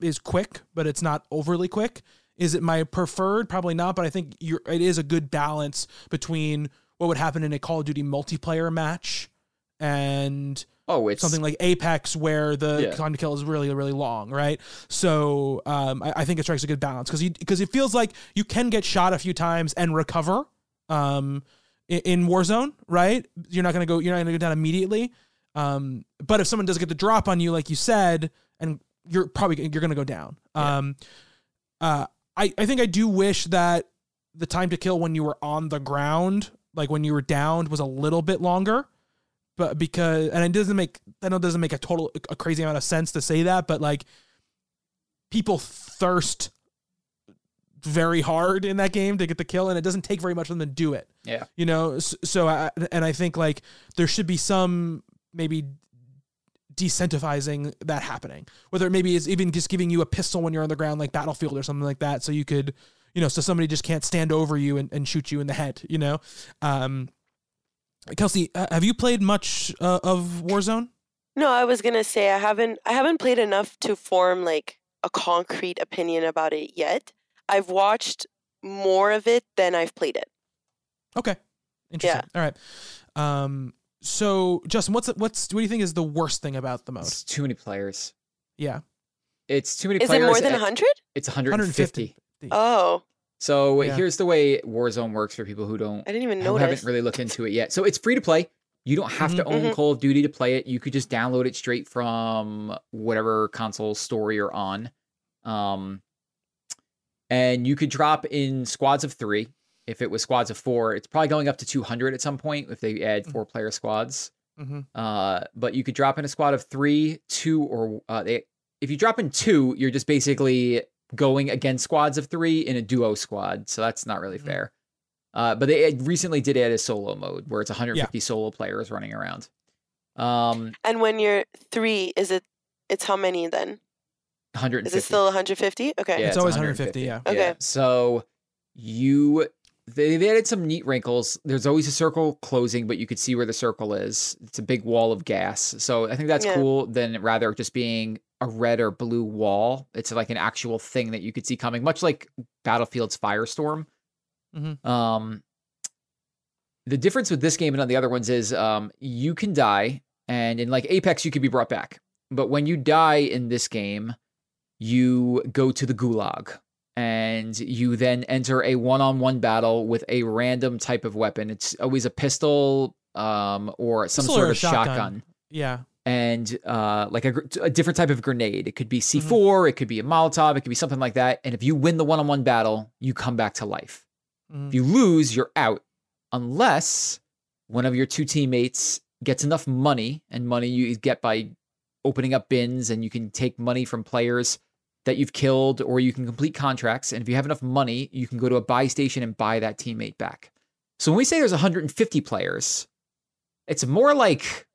is quick, but it's not overly quick. Is it my preferred? Probably not, but I think you're, it is a good balance between what would happen in a Call of Duty multiplayer match and Oh, it's something like Apex where the Yeah. time to kill is really really long, right? So um, I, I think it strikes a good balance because because it feels like you can get shot a few times and recover um, in, in Warzone, right? You're not gonna go you're not gonna go down immediately. Um, but if someone does get the drop on you, like you said, and you're probably you're gonna go down. Yeah. Um, uh, I I think I do wish that the time to kill when you were on the ground, like when you were downed, was a little bit longer but because and it doesn't make I know it doesn't make a total a crazy amount of sense to say that, but like people thirst very hard in that game to get the kill, and it doesn't take very much for them to do it. Yeah. you know. s- So I, and I think like there should be some maybe decentivizing that happening, whether it maybe is even just giving you a pistol when you're on the ground, like Battlefield or something like that, so you could. You know, so somebody just can't stand over you and, and shoot you in the head. You know, um, Kelsey, uh, have you played much uh, of Warzone? No, I was gonna say I haven't I haven't played enough to form like a concrete opinion about it yet. I've watched more of it than I've played it. Okay, interesting. All right. Um, so Justin, what's what's what do you think is the worst thing about the mode? it's too many players. Yeah, It's too many Is it players. more than and hundred? It's 150. 150. Oh, So Yeah. here's the way Warzone works for people who don't I didn't even know. who notice. haven't really looked into it yet. So it's free to play. You don't have to own Mhm. Call of Duty to play it. You could just download it straight from whatever console store you're on. Um, and you could drop in squads of three. If it was squads of four, it's probably going up to 200 at some point if they add Mhm. four player squads. hmm Uh, but you could drop in a squad of three, two, or uh, they, if you drop in two, you're just basically going against squads of three in a duo squad. So that's not really Mhm. fair. Uh, but they had- recently did add a solo mode where it's 150 solo players running around. Um, and when you're three, is it? It's how many then? 150. Is it still 150? Okay. Yeah, It's always 150, yeah. Okay. So you they, they added some neat wrinkles. There's always a circle closing, but you could see where the circle is. It's a big wall of gas. So I think that's Yeah. cool than rather just being a red or blue wall. It's like an actual thing that you could see coming, much like Battlefield's Firestorm. Mhm. Um, the difference with this game and on the other ones is um, you can die, and in like Apex, you could be brought back. But when you die in this game, you go to the gulag. And you then enter a one-on-one battle with a random type of weapon. It's always a pistol um, or some Pistol sort or of shotgun. shotgun. Yeah. and uh, like a, a different type of grenade. It could be Mm-hmm. C4, it could be a Molotov, it could be something like that. And if you win the one-on-one battle, you come back to life. Mhm. If you lose, you're out, unless one of your two teammates gets enough money, and money you get by opening up bins, and you can take money from players that you've killed, or you can complete contracts. And if you have enough money, you can go to a buy station and buy that teammate back. So when we say there's 150 players, it's more like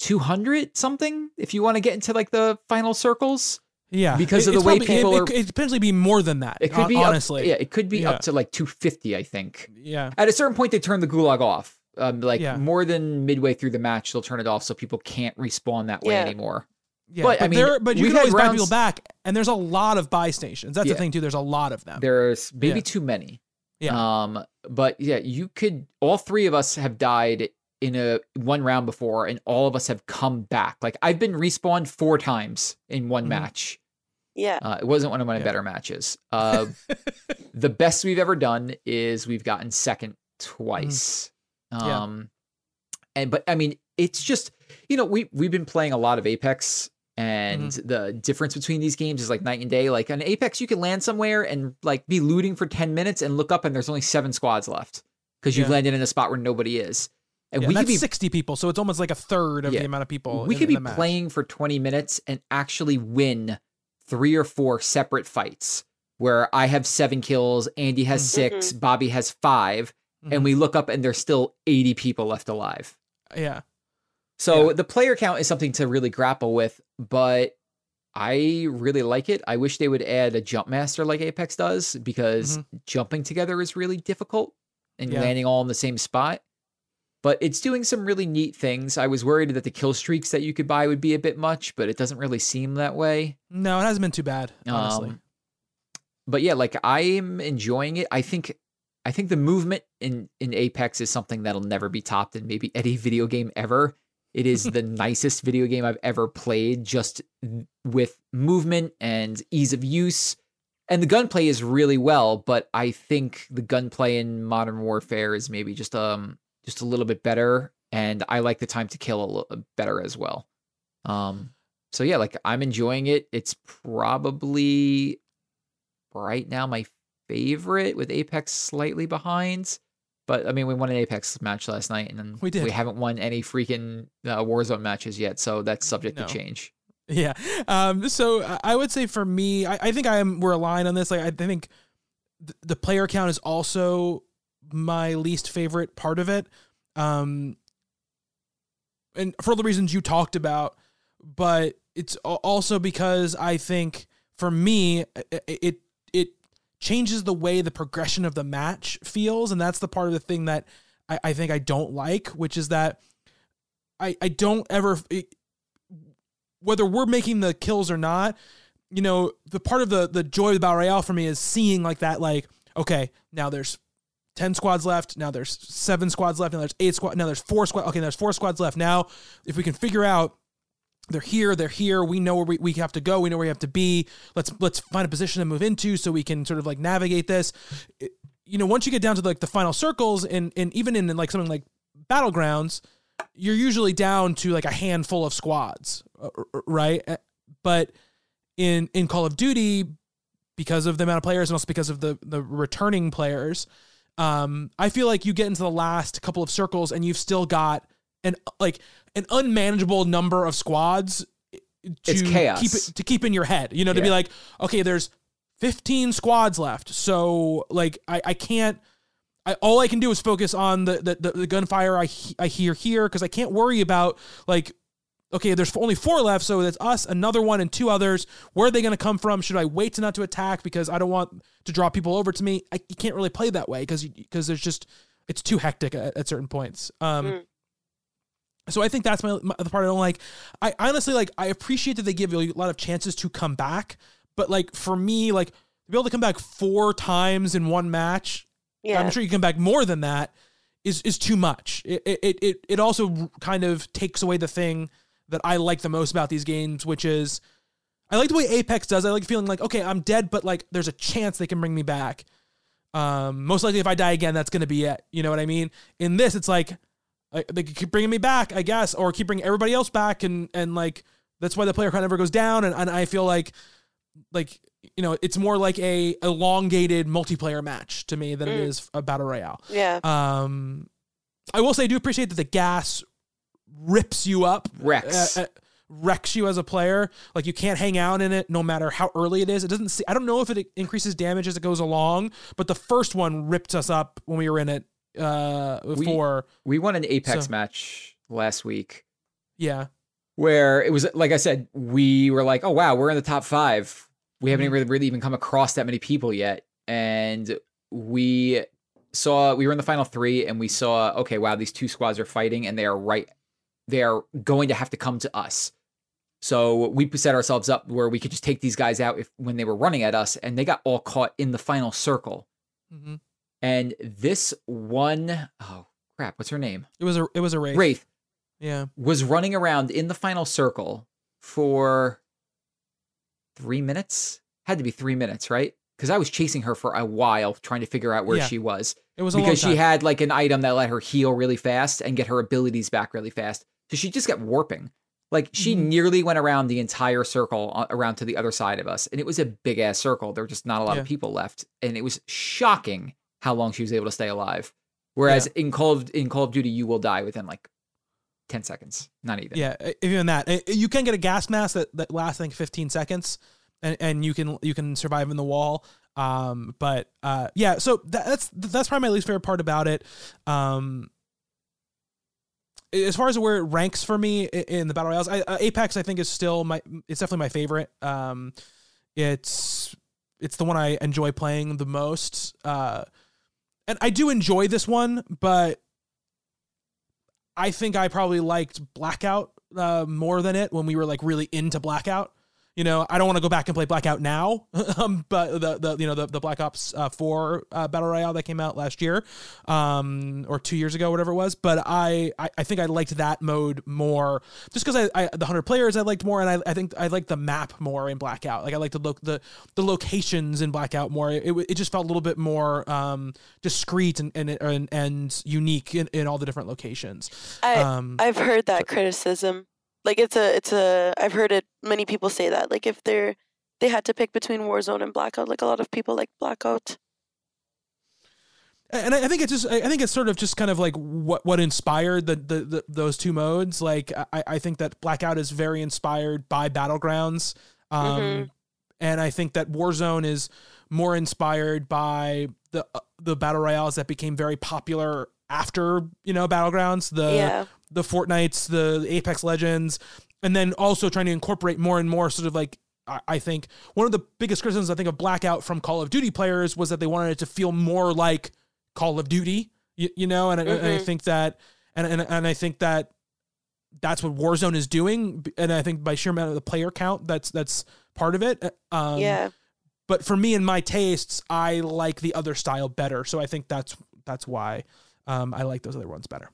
200 something if you want to get into like the final circles. Yeah. Because of the way probably- people it, are- It could potentially be more than that. It could be honestly. Up, yeah, it could be Yeah. up to like 250, I think. Yeah. At a certain point, they turn the gulag off. Um, like Yeah. more than midway through the match, they'll turn it off so people can't respawn that way Yeah. anymore. Yeah, But, I mean, there, but you can had always buy people back, and there's a lot of buy stations. That's Yeah. the thing too. There's a lot of them. There's maybe Yeah. too many. Yeah. Um, but yeah, you could. All three of us have died in a one round before, and all of us have come back. Like I've been respawned four times in one Mhm. match. Yeah. Uh, it wasn't one of my Yeah. better matches. Uh, [laughs] the best we've ever done is we've gotten second twice. Mm-hmm. Yeah. Um, and but I mean, it's just you know we we've been playing a lot of Apex, and Mm-hmm. the difference between these games is like night and day. Like on Apex, you can land somewhere and like be looting for ten minutes and look up and there's only seven squads left because you've Yeah. landed in a spot where nobody is. And Yeah, we that's could be 60 people, so it's almost like a third of Yeah. the amount of people. we in- could in be the match. playing for 20 minutes and actually win three or four separate fights where I have seven kills, Andy has Mhm. six, Bobby has 5 Mhm. and we look up and there's still 80 people left alive. Yeah. So Yeah. the player count is something to really grapple with, but I really like it. I wish they would add a jump master like Apex does because jumping together is really difficult and Yeah. landing all in the same spot. But it's doing some really neat things. I was worried that the kill streaks that you could buy would be a bit much, but it doesn't really seem that way. No, it hasn't been too bad, honestly. Um, but yeah, like I'm enjoying it. I think I think the movement in in Apex is something that'll never be topped in maybe any [laughs] video game ever. It is the nicest video game I've ever played, just with movement and ease of use. And the gunplay is really well, but I think the gunplay in Modern Warfare is maybe just um just a little bit better, and I like the time to kill a little better as well. Um, so yeah, like I'm enjoying it. It's probably right now my favorite with Apex slightly behind. But I mean, we won an Apex match last night, and then We did. we haven't won any freaking uh, Warzone matches yet, so that's subject No. to change. Yeah. Um, so I- would say for me, I, I think I am we're aligned on this. Like I think th- the player count is also my least favorite part of it. Um, and for the reasons you talked about, but it's also because I think for me it changes the way the progression of the match feels, and that's the part of the thing that I, I think I don't like, which is that I I don't ever it, whether we're making the kills or not, you know, the part of the the joy of the battle royale for me is seeing like that, like, okay, now there's ten squads left, now there's seven squads left, now there's eight squad, now there's four squad, okay, there's four squads left. Now, if we can figure out they're here, they're here, we know where we, we have to go, we know where we have to be. Let's let's find a position to move into so we can sort of like navigate this. It- you know, once you get down to like the final circles and and even in like something like battlegrounds, you're usually down to like a handful of squads, uh, right? Uh, But in in Call of Duty, because of the amount of players and also because of the the returning players, um, I feel like you get into the last couple of circles and you've still got an like an unmanageable number of squads to It's chaos. keep it to keep in your head. You know, to be like, okay, there's 15 squads left, so like I I can't. I, all I can do is focus on the the, the, the gunfire I he- I hear here because I can't worry about like okay there's only four left so it's us another one and two others where are they going to come from should I wait to not to attack because I don't want to draw people over to me I, you can't really play that way because because there's just it's too hectic at, at certain points um Mm. So I think that's my, my the part I don't like I honestly like I appreciate that they give you a lot of chances to come back but like for me like to be able to come back four times in one match Yeah. I'm sure you can come back more than that. Is is too much. It it it it also kind of takes away the thing that I like the most about these games, which is I like the way Apex does. I like feeling like okay, I'm dead, but like there's a chance they can bring me back. Um, most likely, if I die again, that's gonna be it. You know what I mean? In this, it's like like, they keep bringing me back, I guess, or keep bringing everybody else back, and and like that's why the player count never goes down. And, and I feel like like you know it's more like a elongated multiplayer match to me than it Mm. is a battle royale. Yeah. Um, I will say I do appreciate that the gas rips you up, wrecks. uh, uh, wrecks you as a player. Like you can't hang out in it no matter how early it is. It doesn't. See, I don't know if it increases damage as it goes along, but the first one ripped us up when we were in it. Uh, We- for We won an Apex So- match last week yeah, where it was like I said, we were like, oh wow, we're in the top five. We haven't Mhm. really, really even come across that many people yet, and we saw we were in the final three, and we saw okay, wow, these two squads are fighting, and they are right, they are going to have to come to us. So we set ourselves up where we could just take these guys out if when they were running at us, and they got all caught in the final circle. hmm And this one, oh crap, what's her name? it was a it was a race. Wraith Yeah, was running around in the final circle for three minutes. Had to be three minutes, right? Because I was chasing her for a while, trying to figure out where Yeah. she was. it was a Because she had like an item that let her heal really fast and get her abilities back really fast. So she just kept warping. Like she Mhm. nearly went around the entire circle uh, around to the other side of us, and it was a big ass circle. There were just not a lot Yeah. of people left, and it was shocking how long she was able to stay alive. Whereas in Call of in Call of Duty, you will die within like ten seconds, not even. Yeah, even that. You can get a gas mask that, that lasts I think 15 seconds and, and you can you can survive in the wall. Um but uh yeah, so that, that's that's probably my least favorite part about it. Um as far as where it ranks for me in the battle royales, I, uh, Apex I think is still my it's definitely my favorite. Um it's it's the one I enjoy playing the most. Uh and I do enjoy this one, but I think I probably liked Blackout uh, more than it when we were like really into Blackout. You know, I don't want to go back and play Blackout now, [laughs] um, but the the you know the the Black Ops uh, Four uh, battle royale that came out last year, um, or two years ago, whatever it was. But I I, I think I liked that mode more, just because I, I the hundred players I liked more, and I, I think I liked the map more in Blackout. Like I liked the look the the locations in Blackout more. It it, it just felt a little bit more um, discreet and and and, and unique in, in all the different locations. I um, I've heard that criticism. Like it's a it's a I've heard it many people say that. Like if they're they had to pick between Warzone and Blackout, like a lot of people like Blackout. and I think it's just I think it's sort of just kind of like what what inspired the, the, the those two modes. Like I, I think that Blackout is very inspired by Battlegrounds, um, Mhm. and I think that Warzone is more inspired by the uh, the battle royales that became very popular after you know Battlegrounds. The yeah. the Fortnites, the Apex Legends, and then also trying to incorporate more and more sort of like I think one of the biggest criticisms I think of Blackout from Call of Duty players was that they wanted it to feel more like Call of Duty, you, you know, and, I- and I Mhm. think that and, and and I think that that's what Warzone is doing, and I think by sheer amount of the player count, that's that's part of it. Um, yeah. but for me and my tastes, I like the other style better. So I think that's that's why um, I like those other ones better.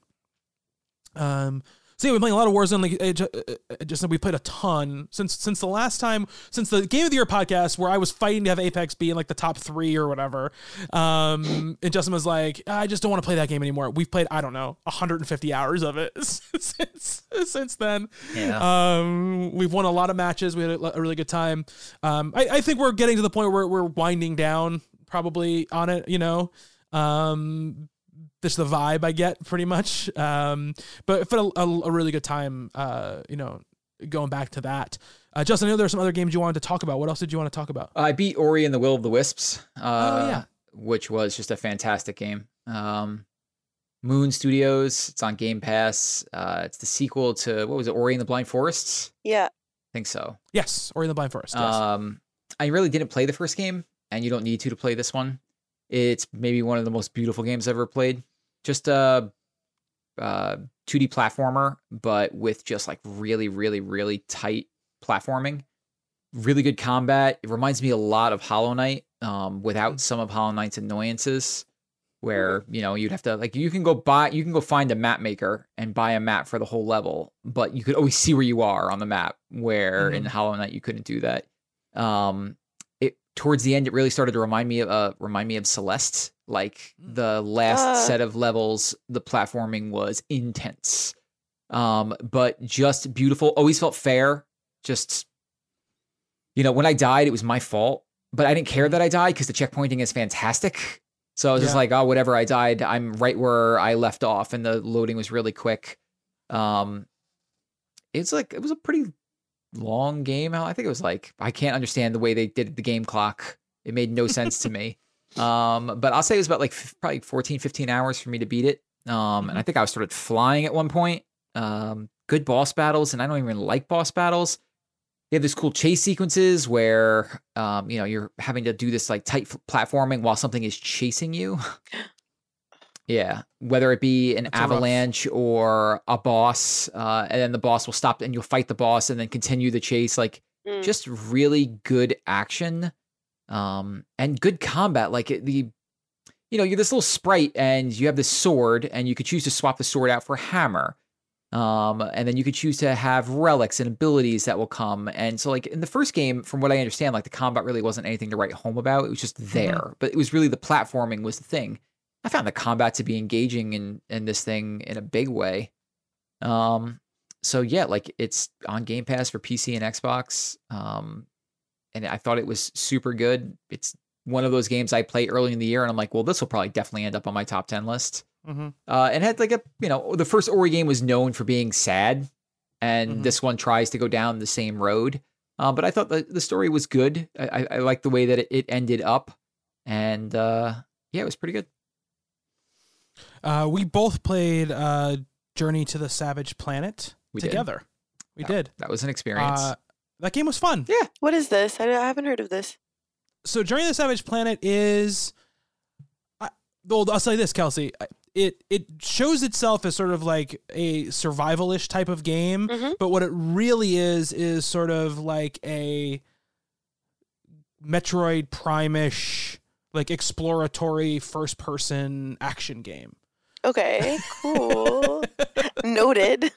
Um, so yeah, we've been playing a lot of Warzone. Like it, ju- uh, uh, just we played a ton since since the last time since the Game of the Year podcast where I was fighting to have Apex be in like the top three or whatever. Um, and Justin was like, I just don't want to play that game anymore. We've played I don't know 150 hours of it [laughs] since since then. Yeah. Um, we've won a lot of matches. We had a, a really good time. Um, I, I think we're getting to the point where we're winding down probably on it, you know. Um, this is the vibe I get pretty much. Um, but for a, a, a really good time, uh, you know, going back to that. Uh, Justin, I know there are some other games you wanted to talk about. What else did you want to talk about? I beat Ori and the Will of the Wisps. Uh, Oh, yeah. Which was just a fantastic game. Um, Moon Studios. It's on Game Pass. Uh, it's the sequel to what was it? Ori and the Blind Forests. Yeah. I think so. Yes, Ori and the Blind Forest. Yes. Um, I really didn't play the first game, and you don't need to to play this one. It's maybe one of the most beautiful games I've ever played. Just a uh, 2D platformer, but with just like really, really, really tight platforming. Really good combat. It reminds me a lot of Hollow Knight, um, without some of Hollow Knight's annoyances. where you know you'd have to like you can go buy you can go find a map maker and buy a map for the whole level, but you could always see where you are on the map. Where in Hollow Knight you couldn't do that. Um, it towards the end it really started to remind me of uh remind me of Celeste. Like Mm. the last Ah. set of levels, the platforming was intense, um, but just beautiful. Always felt fair. Just you know, when I died, it was my fault, but I didn't care that I died because the checkpointing is fantastic. So I was just like, oh, whatever. I died. I'm right where I left off, and the loading was really quick. Um, it's like it was a pretty long game. I think it was like I can't understand the way they did the game clock. It made no sense to me. Um, but I'll say it was about like f- probably 14, 15 hours for me to beat it. Um, and I think I was started flying at one point. Um, good boss battles, and I don't even like boss battles. You have this cool chase sequences where, um, you know, you're having to do this like tight f- platforming while something is chasing you. [gasps] yeah, whether it be an That's a rough- avalanche or a boss, uh, and then the boss will stop and you'll fight the boss and then continue the chase. Like Mm. just really good action um and good combat like the you know you're this little sprite and you have this sword and you could choose to swap the sword out for a hammer. Um and then you could choose to have relics and abilities that will come. And so like in the first game from what i understand like the combat really wasn't anything to write home about. It was just there but it was really the platforming was the thing. I found the combat to be engaging in in this thing in a big way. Um so yeah, like it's on Game Pass for PC and Xbox. Um, and I thought it was super good. It's one of those games I play early in the year, and I'm like, well, this will probably definitely end up on my top ten list. hmm Uh, and it had like a, you know, the first Ori game was known for being sad, and Mhm. this one tries to go down the same road. Uh, but I thought the, the story was good. I, I, like the way that it, it ended up, and uh, yeah, it was pretty good. Uh, we both played uh, Journey to the Savage Planet We did. together. We Yeah. did. That was an experience. That game was fun. Yeah. What is this? I, I haven't heard of this. so Journey to the Savage Planet is, I, well, I'll say this, Kelsey. It it shows itself as sort of like a survivalish type of game, Mhm. but what it really is is sort of like a Metroid Prime-ish, like exploratory first-person action game. Okay, cool. [laughs] Noted.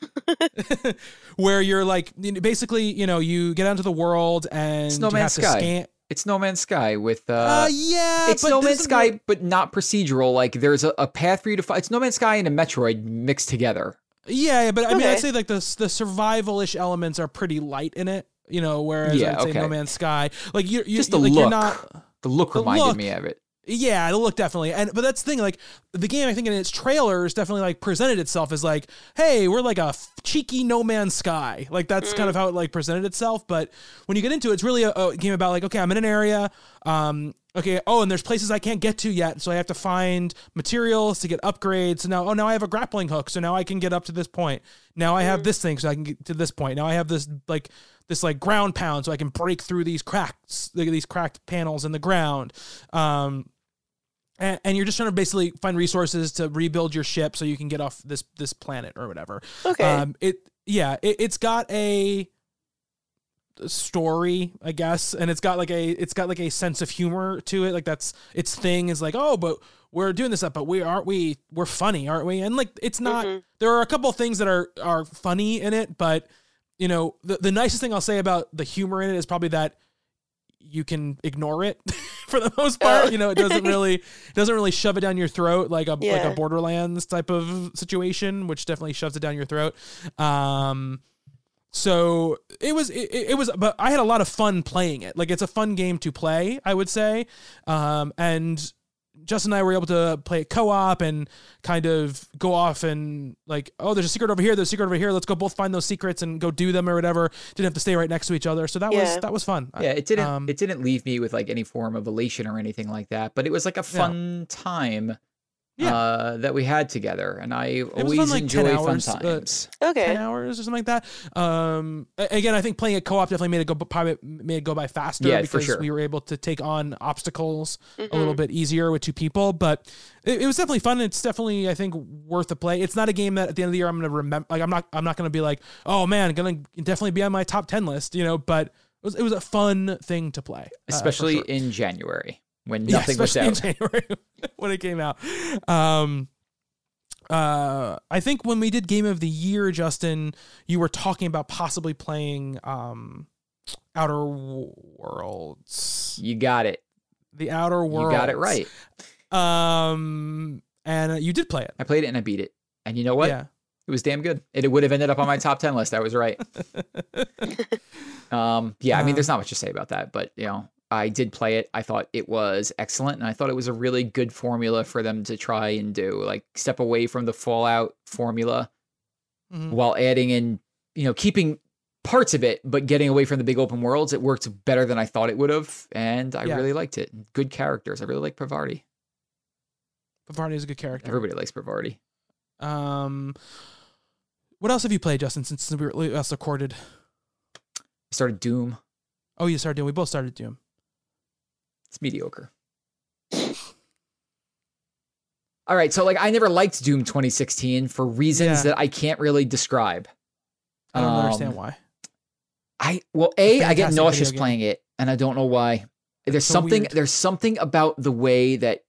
[laughs] where you're like basically you know you get out into the world and It's No you Man's have to Sky. scan it's No Man's Sky with uh, uh, yeah it's but No Man's Sky, more- but not procedural. Like there's a, a path for you to find. It's No Man's Sky and a Metroid mixed together. yeah, yeah but I mean I'd say like the the survival-ish elements are pretty light in it you know whereas Yeah, I'd say okay. No Man's Sky like you you Just the like look. you're not The look The reminded look. me of it. Yeah, the look definitely. And but that's the thing, like the game I think in its trailers definitely like presented itself as like, hey, we're like a f- cheeky no man's sky. Like that's kind of how it like presented itself. But when you get into it, it's really a, a game about like, okay, I'm in an area. Um, okay, oh, and there's places I can't get to yet, so I have to find materials to get upgrades. So now, oh, now I have a grappling hook, so now I can get up to this point. Now I have this thing, so I can get to this point. Now I have this like this like ground pound, so I can break through these cracks, these cracked panels in the ground. Um, and, and you're just trying to basically find resources to rebuild your ship so you can get off this this planet or whatever. Okay. Um, it yeah, it, it's got a story, I guess, and it's got like a it's got like a sense of humor to it. Like that's its thing is like, oh, but we're doing this up, but we aren't we we're funny, aren't we? And like it's not. Mhm. There are a couple of things that are are funny in it, but you know the the nicest thing I'll say about the humor in it is probably that you can ignore it [laughs] for the most part. Oh. You know, it doesn't [laughs] really it doesn't really shove it down your throat like a like a Borderlands type of situation, which definitely shoves it down your throat. Um, so it was it, it was, but I had a lot of fun playing it. Like it's a fun game to play, I would say. Um, and Justin and I were able to play it co-op and kind of go off and like, oh, there's a secret over here, there's a secret over here. Let's go both find those secrets and go do them or whatever. Didn't have to stay right next to each other, so that was that was fun. Yeah, it didn't. Um, it didn't leave me with like any form of elation or anything like that. But it was like a fun time. Yeah. Uh, that we had together, and I was always fun, like, 10 enjoy fun hours, uh, times. okay. 10 hours or something like that. Um, again, I think playing it co-op definitely made it go probably made it go by faster Yeah, for because sure. we were able to take on obstacles a Mm-hmm. little bit easier with two people. But it, it was definitely fun. It's definitely I think worth a play. It's not a game that at the end of the year I'm gonna remember. Like I'm not I'm not gonna be like oh man, gonna definitely be on my top ten list. You know, but it was it was a fun thing to play, uh, especially sure. in January. when Yeah, nothing was especially out. [laughs] when it came out. Um, uh, I think when we did Game of the Year, Justin, you were talking about possibly playing um, Outer Worlds. You got it. The Outer Worlds. You got it right. Um, and uh, you did play it. I played it and I beat it. And you know what? Yeah. It was damn good. It, it would have ended up on my top 10 list. I was right. [laughs] Um, yeah, I mean, Uh, there's not much to say about that, but you know, I did play it. I thought it was excellent, and I thought it was a really good formula for them to try and do, like step away from the Fallout formula Mhm. while adding in, you know, keeping parts of it, but getting away from the big open worlds. It worked better than I thought it would have, and I Yeah. really liked it. Good characters. I really like Parvati. Parvati is a good character. Everybody likes Parvati. Um, what else have you played, Justin? Since we were last recorded. I started Doom. Oh, you started Doom. We both started Doom. It's mediocre. All right, so like I never liked Doom 2016 for reasons Yeah. that I can't really describe. I don't Um, understand why. I well, a I get nauseous playing it, and I don't know why. There's so something weird. there's something about the way that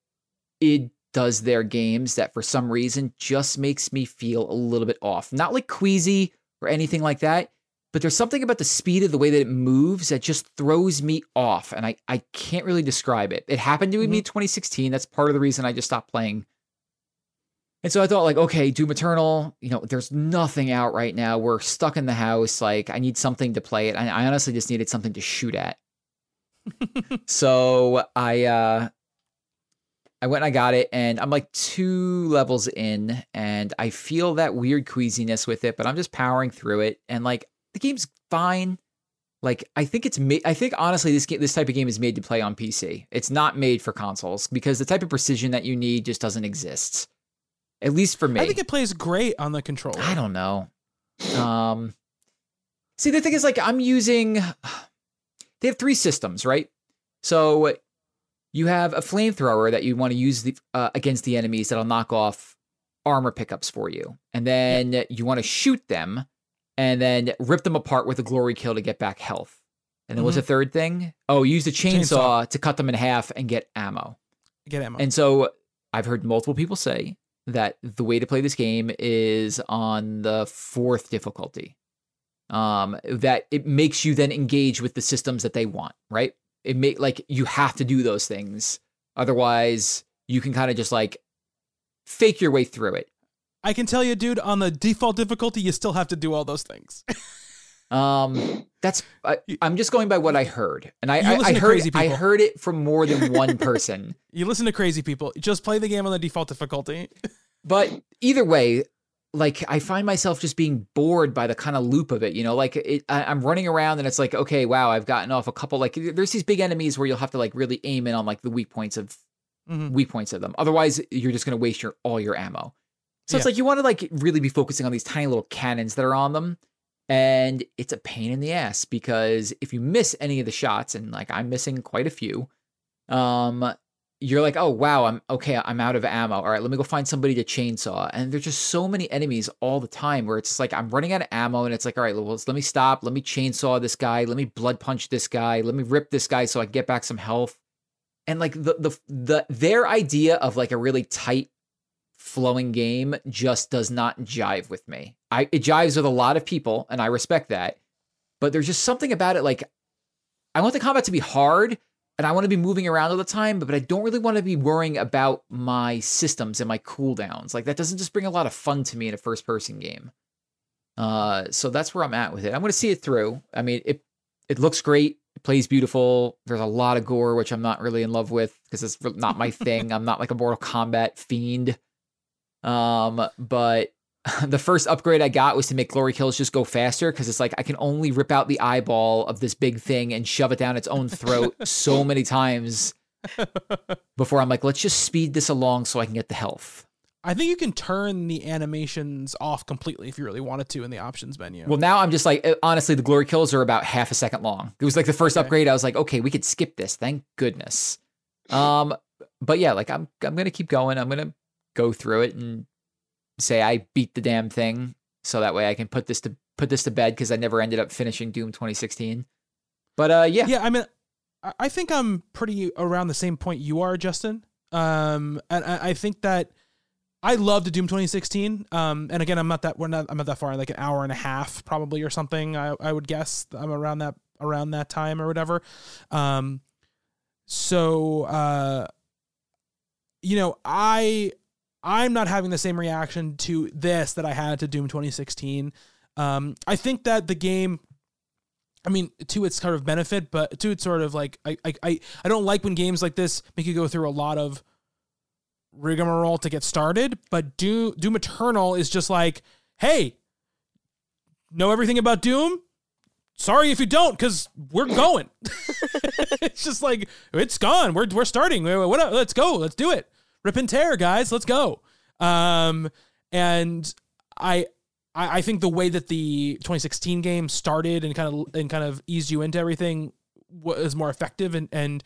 it does their games that for some reason just makes me feel a little bit off. Not like queasy or anything like that, but there's something about the speed of the way that it moves that just throws me off, and I I can't really describe it. It happened to me Mm-hmm. in 2016. That's part of the reason I just stopped playing. And so I thought, like, okay, Doom Eternal, you know, there's nothing out right now. We're stuck in the house. Like, I need something to play it. I, I honestly just needed something to shoot at. [laughs] so I uh I went and I got it, and I'm like two levels in, and I feel that weird queasiness with it, but I'm just powering through it, and like the game's fine. Like I think it's made. I think honestly, this game, this type of game is made to play on PC. It's not made for consoles because the type of precision that you need just doesn't exist. At least for me. I think it plays great on the controller. I don't know. Um, see, the thing is, like, I'm using. [sighs] They have three systems, right? So you have a flamethrower that you want to use the, uh, against the enemies that'll knock off armor pickups for you, and then you want to shoot them, and then rip them apart with a glory kill to get back health. And then what's the third thing? Oh, use the chainsaw, Chainsaw. to cut them in half and get ammo. Get ammo. And so I've heard multiple people say that the way to play this game is on the fourth difficulty. Um, that it makes you then engage with the systems that they want, right? It make like you have to do those things. Otherwise, you can kind of just like fake your way through it. I can tell you, dude, on the default difficulty, you still have to do all those things. [laughs] Um, that's I, I'm just going by what I heard, and I I, I heard crazy I heard it from more than one [laughs] person. you listen to crazy people. Just play the game on the default difficulty. [laughs] But either way, like I find myself just being bored by the kind of loop of it. You know, like it, I, I'm running around and it's like, okay, wow, I've gotten off a couple. Like there's these big enemies where you'll have to like really aim in on like the weak points of Mhm. weak points of them. Otherwise, you're just going to waste your all your ammo. So it's like you want to like really be focusing on these tiny little cannons that are on them. And it's a pain in the ass because if you miss any of the shots, and like I'm missing quite a few, um, you're like, oh wow, I'm okay, I'm out of ammo. All right, let me go find somebody to chainsaw. And there's just so many enemies all the time where it's like I'm running out of ammo, and it's like, all right, well, let me stop, let me chainsaw this guy, let me blood punch this guy, let me rip this guy so I can get back some health. And like the the the their idea of like a really tight flowing game just does not jive with me. I it jives with a lot of people and I respect that. But there's just something about it like I want the combat to be hard and I want to be moving around all the time, but, I don't really want to be worrying about my systems and my cooldowns. Like that doesn't just bring a lot of fun to me in a first person game. Uh so that's where I'm at with it. I'm going to see it through. I mean, it it looks great. It plays beautiful. There's a lot of gore, which I'm not really in love with because it's not my thing. [laughs] I'm not like a Mortal Kombat fiend. Um, but [laughs] the first upgrade I got was to make glory kills just go faster because it's like I can only rip out the eyeball of this big thing and shove it down its own throat so [laughs] many times [laughs] before I'm like, let's just speed this along so I can get the health. I think you can turn the animations off completely if you really wanted to in the options menu. Well, now I'm just like, uh, honestly, the glory kills are about half a second long. It was like the first Okay. upgrade. I was like, okay, we could skip this. Thank goodness. Um, but yeah, like I'm, I'm gonna keep going. I'm gonna go through it and say I beat the damn thing, so that way I can put this to put this to bed because I never ended up finishing Doom 2016. But uh, yeah, yeah, I mean, I- think I'm pretty around the same point you are, Justin. Um, and I, think that I love the Doom 2016. Um, and again, I'm not that we're not I'm not that far, like an hour and a half probably or something. I I would guess I'm around that around that time or whatever. Um, so uh, you know, I I'm not having the same reaction to this that I had to Doom 2016. Um, I think that the game I mean, to its sort of benefit, but to its sort of like, I, I, I, don't like when games like this make you go through a lot of rigmarole to get started. But Doom, Doom Eternal is just like, hey, know everything about Doom? Sorry if you don't, because we're going. [laughs] it's just like it's gone. We're we're starting. What? Let's go. Let's do it. Rip and tear, guys. Let's go. Um, and I I, I think the way that the 2016 game started and kind of and kind of eased you into everything was more effective and and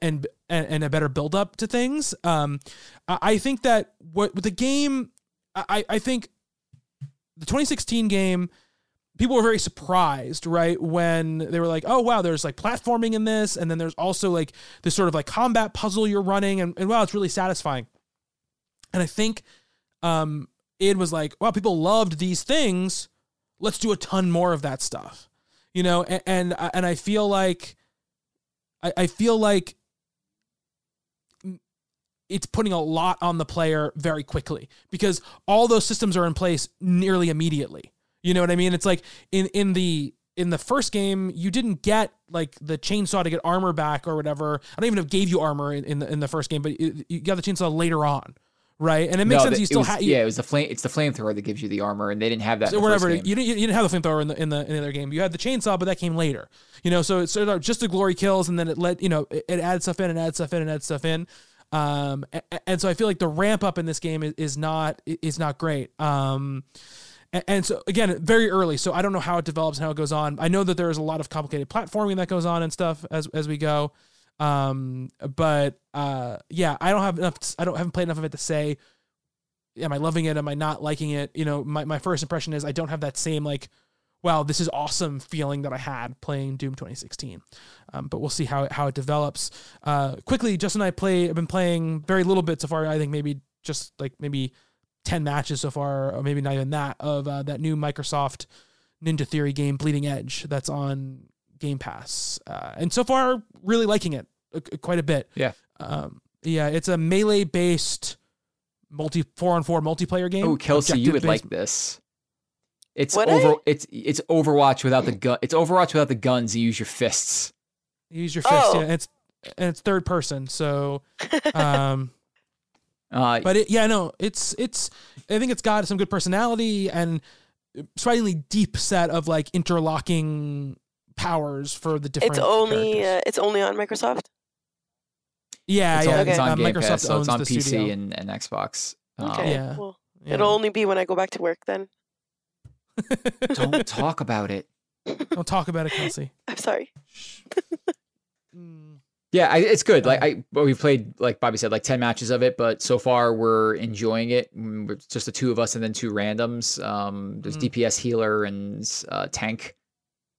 and and a better build up to things. Um, I think that what the game, I I think the 2016 game. People were very surprised, right? When they were like, oh, wow, there's like platforming in this. And then there's also like this sort of like combat puzzle you're running. And, and wow, it's really satisfying. And I think um, it was like, wow, people loved these things. Let's do a ton more of that stuff, you know. And and, and I feel like, I, I feel like it's putting a lot on the player very quickly because all those systems are in place nearly immediately. You know what I mean? It's like in in the in the first game, you didn't get like the chainsaw to get armor back or whatever. I don't even know if gave you armor in, in the in the first game, but you, you got the chainsaw later on right? And it makes No, sense. the- You still have yeah, it was the flame. It's the flamethrower that gives you the armor, and they didn't have that. so in the first whatever. You didn't, you didn't have the flamethrower in the in the in the other game. You had the chainsaw, but that came later. You know, so it started out just the glory kills, and then it let you know it, it adds stuff in and adds stuff in and adds stuff in. Um, a- a- and, so I feel like the ramp up in this game is, is not is not great. Um, and, and so again, very early, so I don't know how it develops and how it goes on. I know that there is a lot of complicated platforming that goes on and stuff as as we go. Um, but uh, yeah, I don't have enough. I don't haven't played enough of it to say am I loving it? Am I not liking it? You know, my, my first impression is I don't have that same like, wow, this is awesome feeling that I had playing Doom 2016. Um, but we'll see how it, how it develops. Uh, quickly, Justin and I play. I've been playing very little bit so far. I think maybe just like maybe 10 matches so far, or maybe not even that of uh, that new Microsoft Ninja Theory game, Bleeding Edge, that's on Game Pass. Uh, and so far, really liking it uh, quite a bit. Yeah. Um, yeah, it's a melee based multi four on four multiplayer game. Oh, Kelsey, you would objective-based- like this. It's Would over. I? It's it's Overwatch without the gun. It's Overwatch without the guns. You use your fists. You use your fists. Oh. Yeah, and it's and it's third person. So, [laughs] um, Uh, but it, yeah, no, it's it's. I think it's got some good personality and surprisingly deep set of like interlocking powers for the different. it's only uh, it's only on Microsoft. yeah, it's, yeah. on, it's on uh, Game Microsoft Pass, so owns it's on the PC studio. and, and Xbox. Um, Okay, yeah. well, Yeah. it'll only be when I go back to work. Then [laughs] don't talk about it. Don't talk about it, Kelsey. [laughs] I'm sorry. [laughs] Mm. Yeah, I, it's good. Like Um, I, we've played, like Bobby said, like ten matches of it, but so far we're enjoying it. Mm, It's just the two of us and then two randoms. Um, there's Mhm. DPS healer and uh, tank,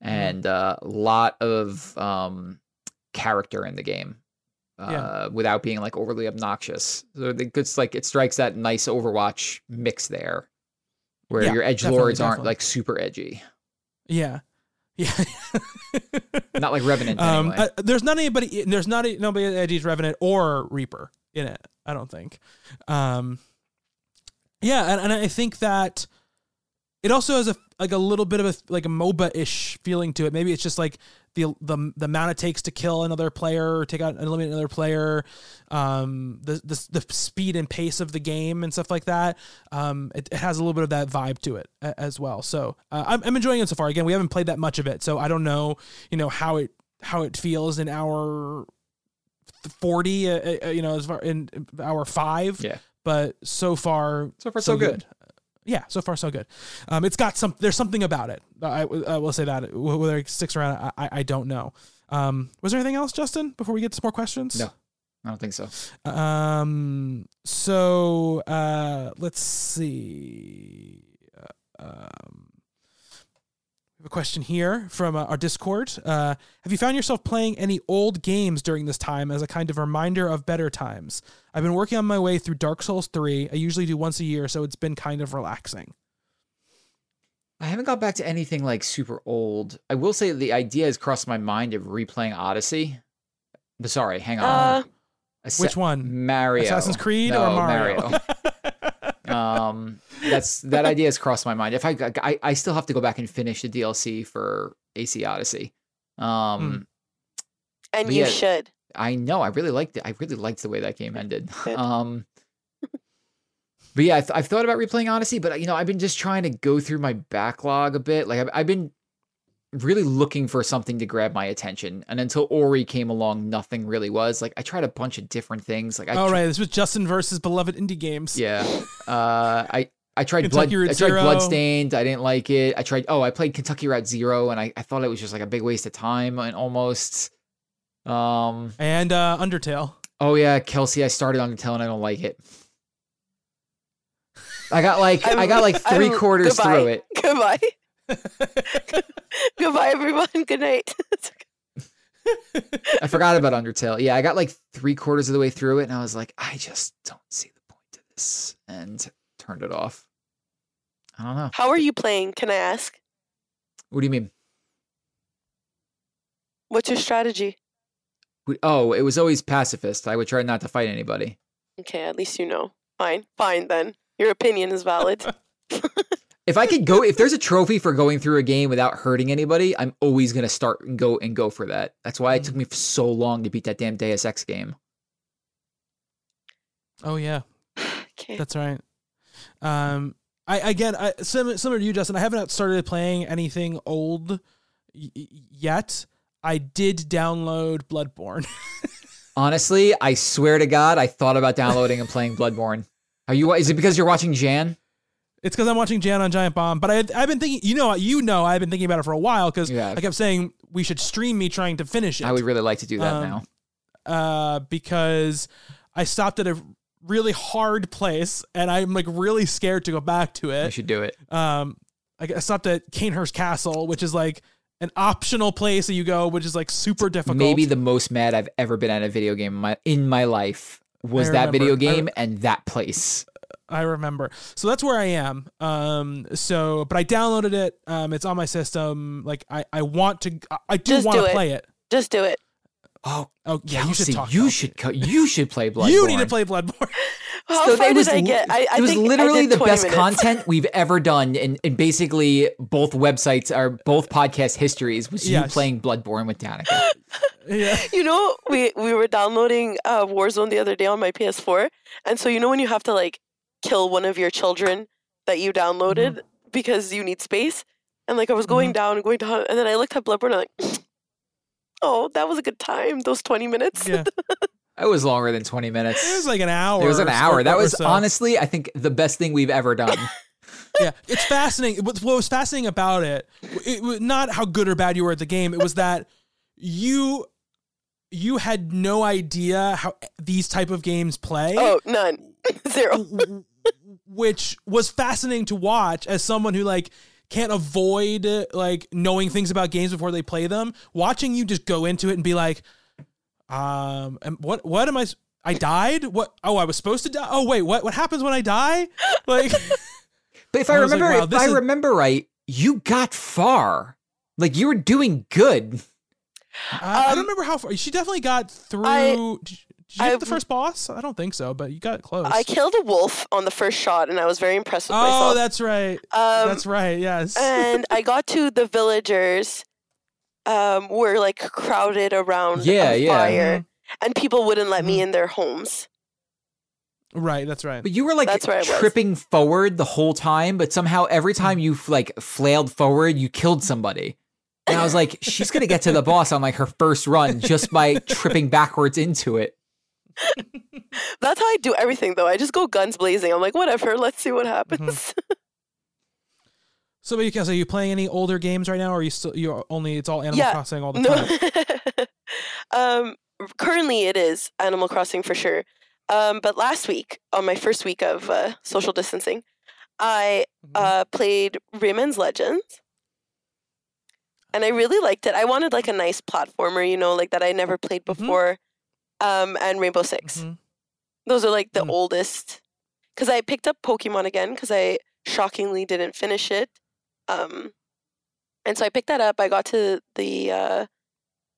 Mm-hmm. and uh, a lot of um, character in the game. Uh, Yeah. without being like overly obnoxious. So it's like it strikes that nice Overwatch mix there, where Yeah, your edge lords aren't definitely. like super edgy, Yeah, yeah. [laughs] not like Revenant Um, anyway. there's not anybody. There's not a, nobody at Edgy's Revenant or Reaper in it. I don't think. Um, yeah, and, and I think that it also has a like a little bit of a like a MOBA ish feeling to it. Maybe it's just like the the the amount it takes to kill another player or take out eliminate another player, um, the the the speed and pace of the game and stuff like that. Um, it, it has a little bit of that vibe to it a- as well. So uh, I'm I'm enjoying it so far. Again, we haven't played that much of it, so I don't know you know how it how it feels in our 40 uh, uh, you know as far in hour 5 Yeah. but so far so far, so, good. Yeah so far so good um it's got some there's something about it i, I will say that whether it sticks around I, I don't know um was there anything else justin before we get to some more questions No. I don't think so. um so uh let's see Uh, um have a question here from uh, our Discord. Uh, have you found yourself playing any old games during this time as a kind of reminder of better times? I've been working on my way through Dark Souls 3. I usually do once a year, so it's been kind of relaxing. I haven't got back to anything like super old. I will say the idea has crossed my mind of replaying Odyssey. But sorry, hang on. Uh, Assa- Which one? Mario. Assassin's Creed No, or Mario? [laughs] um, that's that idea has crossed my mind. If I, I I still have to go back and finish the DLC for AC Odyssey. Um, and you yeah. should. I know. I really liked it. I really liked the way that game ended. [laughs] Um, but yeah, I've, I've thought about replaying Odyssey, but you know, I've been just trying to go through my backlog a bit. Like I've, I've been really looking for something to grab my attention, and until Ori came along, nothing really was. Like I tried a bunch of different things. Like I All tr- right, this was Justin versus beloved indie games. yeah. Uh, I I tried blood. Kentucky Route I tried Zero. Bloodstained. I didn't like it. I tried. Oh, I played Kentucky Route Zero, and I, I thought it was just like a big waste of time and almost. Um. And uh, Undertale. Oh yeah, Kelsey. I started Undertale and I don't like it. I got like [laughs] i got like [laughs] 3 quarters goodbye. through it. [laughs] Goodbye. [laughs] Goodbye, everyone. Good night. [laughs] I forgot about Undertale. Yeah, I got like three quarters of the way through it, and I was like, I just don't see the point of this, and turned it off. I don't know. How are you playing? Can I ask? What do you mean? What's your strategy? We- Oh, it was always pacifist. I would try not to fight anybody. Okay, at least you know. Fine, fine then. Your opinion is valid. [laughs] If I could go, if there's a trophy for going through a game without hurting anybody, I'm always gonna start and go and go for that. That's why it took me so long to beat that damn Deus Ex game. Oh yeah, [sighs] Okay. that's right. Um, I again, I, similar, similar to you, Justin. I haven't started playing anything old y- y- yet. I did download Bloodborne. [laughs] Honestly, I swear to God, I thought about downloading and playing Bloodborne. Are you? Is it because you're watching Jan? It's because I'm watching Jan on Giant Bomb, but I, I've been thinking, you know, you know, I've been thinking about it for a while because Yeah. I kept saying we should stream me trying to finish it. I would really like to do that Um, now. uh, because I stopped at a really hard place and I'm like really scared to go back to it. it. should do it. Um, I stopped at Cainhurst Castle, which is like an optional place that you go, which is like super difficult. Maybe the most mad I've ever been at a video game in my, in my life was that video remember. I game and that place. I remember. So that's where I am. Um, so, but I downloaded it. Um, it's on my system. Like I, I want to, I- I do Just want do to it. play it. Just do it. Oh, Oh yeah, you should talk. you about should it. co- you should play Bloodborne. [laughs] You need to play Bloodborne. [laughs] How So far it was did I get? I, I it was think literally did the best minutes. content we've ever done in, in basically both websites or both podcast histories was you playing Bloodborne with Danica. [laughs] yeah. You know, we we were downloading uh, Warzone the other day on my PS4, and so you know when you have to like kill one of your children that you downloaded Mm-hmm. because you need space, and like I was going down and going down, and then I looked at Bloodborne, and I'm like, [sniffs] oh, that was a good time. Those twenty minutes. Yeah. [laughs] It was longer than 20 minutes. It was like an hour. It was an hour. That was so. honestly, I think, the best thing we've ever done. [laughs] yeah, it's fascinating. What, what was fascinating about it, it was not how good or bad you were at the game. It was that you you had no idea how these type of games play, Oh, none, [laughs] zero. Which was fascinating to watch as someone who like can't avoid like knowing things about games before they play them. Watching you just go into it and be like, um, and what what am I? I died. What? Oh, I was supposed to die. Oh, wait. What? What happens when I die? Like. [laughs] But if I, I was like, remember, wow, if I is- remember right, you got far. Like you were doing good. I, I Um, don't remember how far. She definitely got through. I- did you, did you I- the first boss? I don't think so, but you got close. I killed a wolf on the first shot, and I was very impressed with oh, myself. Oh, that's right. um, that's right. Yes. and I [laughs] got to the villagers um were like crowded around Yeah, a yeah. fire and people wouldn't let me Mhm. in their homes. right. That's right. But you were like That's where I was. tripping forward the whole time, but somehow every time you like flailed forward, you killed somebody. And I was like, she's gonna get to the [laughs] boss on like her first run just by tripping backwards into it. [laughs] That's how I do everything though. I just go guns blazing. I'm like, whatever, let's see what happens. So, but you guys, are you playing any older games right now, or are you still You're only it's all Animal Yeah. Crossing all the time? [laughs] um currently it is Animal Crossing for sure. Um but last week, on my first week of uh, social distancing, I Mhm. uh played Rayman's Legends. and I really liked it. I wanted like a nice platformer, you know, like that I never played Mhm. before. Um, and Rainbow 6 Mhm. Those are like the Mm. oldest. Because I picked up Pokemon again because I shockingly didn't finish it. Um, and so I picked that up. I got to the uh,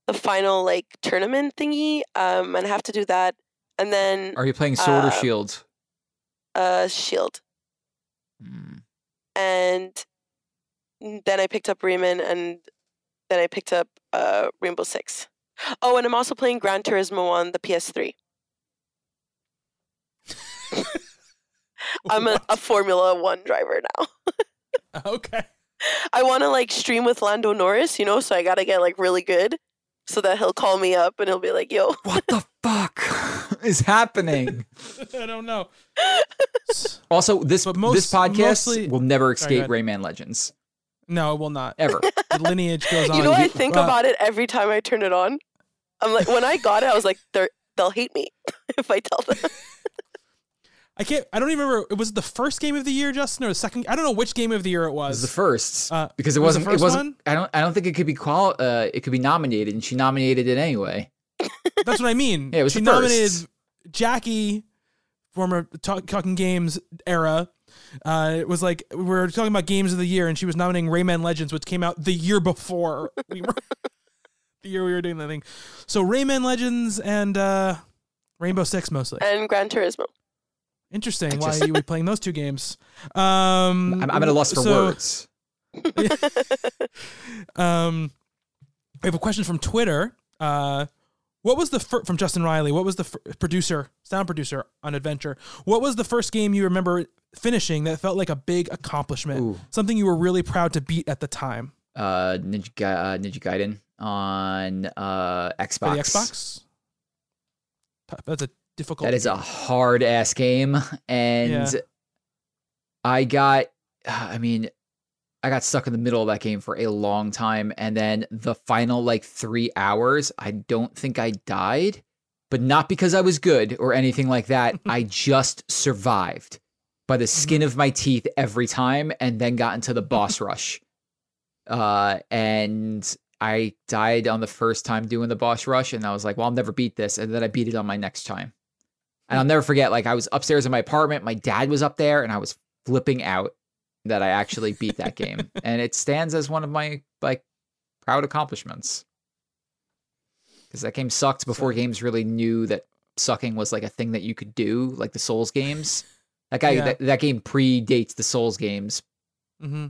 the final like tournament thingy, um, and I have to do that. And then Are you playing Sword or Uh, Shield? uh, Shield. Mm. and then I picked up Rayman, and then I picked up uh, Rainbow Six. Oh, and I'm also playing Gran Turismo on the PS3. [laughs] I'm a, a Formula One driver now. [laughs] okay. I want to like stream with Lando Norris, you know, so I gotta get like really good, so that he'll call me up and he'll be like, "Yo, What the [laughs] fuck is happening? I don't know. Also, this But most- this podcast mostly- will never Sorry, escape Rayman Legends No, it will not. ever. The lineage goes [laughs] on. you know, I think Uh, about it every time I turn it on. I'm like, when I got it, I was like, they're they'll hate me [laughs] if I tell them. I can't. I don't even remember. It was the first game of the year, Justin, or the second. I don't know which game of the year it It was was. the first Uh, because it it was the wasn't. It first wasn't. one? I don't. I don't think it could be qual. Uh, it could be nominated, and she nominated it anyway. That's what I mean. [laughs] Yeah, it was she the first. nominated Jackie, former talk, Talking Games era. Uh, it was like we were talking about games of the year, and she was nominating Rayman Legends, which came out the year before we were [laughs] the year we were doing that thing. So Rayman Legends and uh, Rainbow Six mostly. and Gran Turismo. Interesting. Why Interesting. you would playing those two games? Um, I'm, I'm at a loss for so- words. [laughs] Um, we have a question from Twitter. Uh, what was the fir- from Justin Riley? What was the fir- producer, sound producer on Adventure? What was the first game you remember finishing that felt like a big accomplishment? Ooh. Something you were really proud to beat at the time Uh, Ninja, Ga- uh, Ninja Gaiden on uh, Xbox. for the Xbox. That's a difficult. That is a hard ass game, and Yeah. I got. I mean, I got stuck in the middle of that game for a long time, and then the final like three hours, I don't think I died, but not because I was good or anything like that. [laughs] I just survived by the skin Mm-hmm. of my teeth every time, and then got into the boss [laughs] rush. Uh, and I died on the first time doing the boss rush, and I was like, "Well, I'll never beat this," and then I beat it on my next time. And I'll never forget, like I was upstairs in my apartment, my dad was up there, and I was flipping out that I actually beat that game, [laughs] and it stands as one of my like proud accomplishments. Because that game sucked before games really knew that sucking was like a thing that you could do, like the Souls games. That guy, Yeah. that, that game predates the Souls games. Mm-hmm.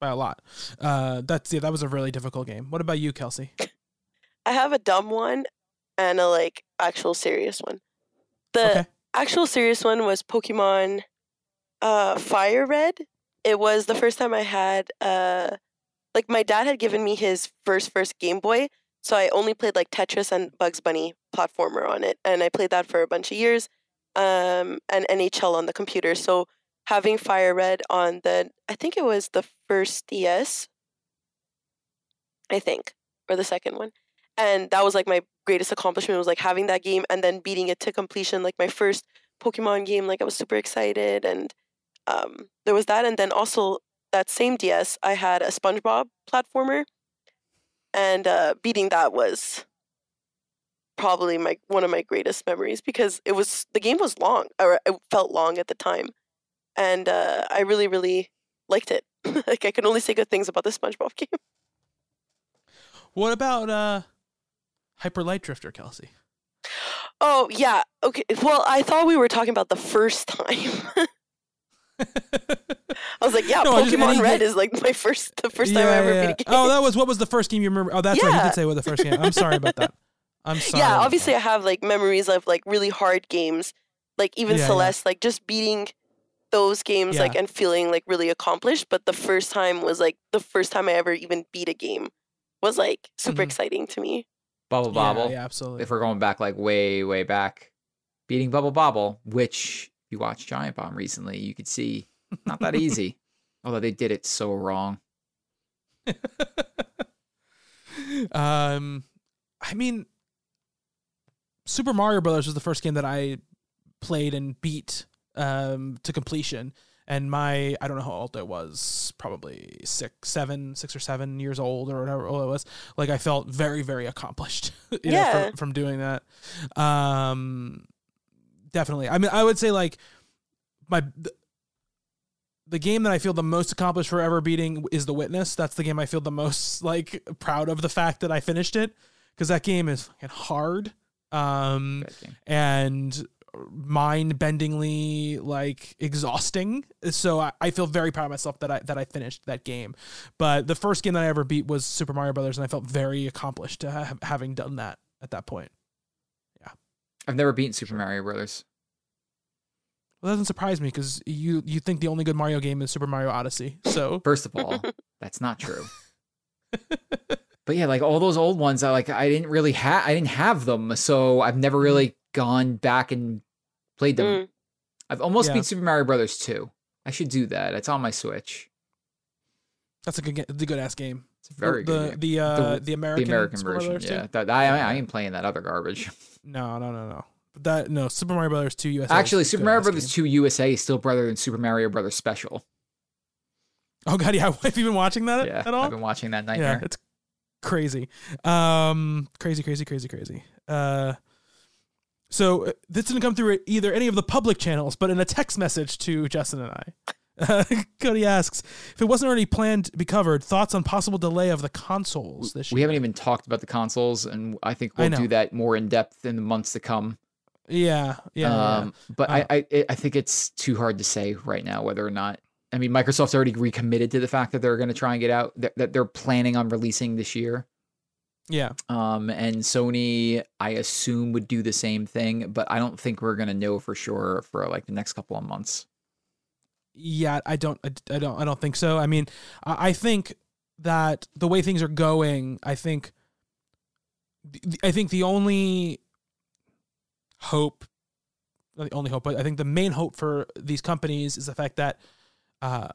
by a lot. Uh, that's yeah, that was a really difficult game. What about you, Kelsey? I have a dumb one and a like actual serious one. The Okay. actual serious one was Pokemon uh Fire Red. It was the first time I had uh like my dad had given me his first first Game Boy, so I only played like Tetris and Bugs Bunny platformer on it and I played that for a bunch of years. Um and NHL on the computer. So having Fire Red on the I think it was the first DS. I think or the second one and that was like my greatest accomplishment was like having that game and then beating it to completion like my first pokemon game like i was super excited and um, there was that and then also that same ds i had a spongebob platformer and uh, beating that was probably my one of my greatest memories because it was the game was long or it felt long at the time and uh, i really really liked it [laughs] like i can only say good things about the spongebob [laughs] game What about uh, Hyper Light Drifter, Kelsey? Oh yeah. Okay. Well, I thought we were talking about the first [laughs] time. [laughs] I was like, yeah, No, Pokemon any Red ga- is like my first, the first time I ever beat a game. Oh, that was what was the first game you remember? Oh, that's right. You did say what the first game. I'm sorry about that. [laughs] I'm sorry. yeah, obviously that. I have like memories of like really hard games, like even Yeah, yeah. Celeste, like just beating those games, like and feeling like really accomplished. But the first time was like the first time I ever even beat a game was like super Mhm. exciting to me. Bubble Bobble. Yeah, absolutely. If we're going back like way, way back, beating Bubble Bobble, which if you watched Giant Bomb recently, you could see not that easy. [laughs] Although they did it so wrong. [laughs] um, I mean, Super Mario Brothers was the first game that I played and beat um, to completion, and my I don't know how old I was, probably six, seven, six or seven years old or whatever old I was. Like I felt very, very accomplished. [laughs] you know, Yeah. from, from doing that. Um, definitely. I mean, I would say like my the, the game that I feel the most accomplished for ever beating is The Witness. That's the game I feel the most like proud of the fact that I finished it because that game is fucking hard. Um, and mind-bendingly like exhausting. So I, I feel very proud of myself that I that I finished that game. But the first game that I ever beat was Super Mario Brothers, and I felt very accomplished to have, having done that at that point. I've never beaten Super Mario Brothers. Well, that doesn't surprise me because you you think the only good Mario game is Super Mario Odyssey. So First of all, [laughs] that's not true. But yeah, like all those old ones, I like I didn't really have I didn't have them, so I've never really gone back and played them. Mm. I've almost Yeah. beat Super Mario Brothers 2. I should do that. It's on my Switch. that's a good ga- the good ass game. It's very the good game. the uh, The- the, American the American version. Yeah, that, I, I ain't playing that other garbage. [laughs] No, no, no, no. But that no Super Mario Brothers two USA. Actually, Super Mario Brothers 2 USA is still better than Super Mario Brothers Special. Oh god, [laughs] yeah. Have you been watching that Yeah, at all? I've been watching that nightmare. yeah, it's crazy. Um, crazy, crazy, crazy, crazy. Uh, so uh, this didn't come through either any of the public channels, but in a text message to Justin and I. Uh, [laughs] Cody asks if it wasn't already planned to be covered. Thoughts on possible delay of the consoles this year? we haven't even talked about the consoles, and I think we'll know. do that more in depth in the months to come. Yeah, yeah. yeah. um, But Uh, I, I, I think it's too hard to say right now whether or not. I mean, Microsoft's already recommitted to the fact that they're going to try and get out that, that they're planning on releasing this year. yeah. Um, and Sony, I assume, would do the same thing, but I don't think we're going to know for sure for like the next couple of months. Yeah, I don't, I, don't, I don't think so. I mean, I, I think that the way things are going, I think, I think the only hope, not the only hope, but I think the main hope for these companies is the fact that, uh,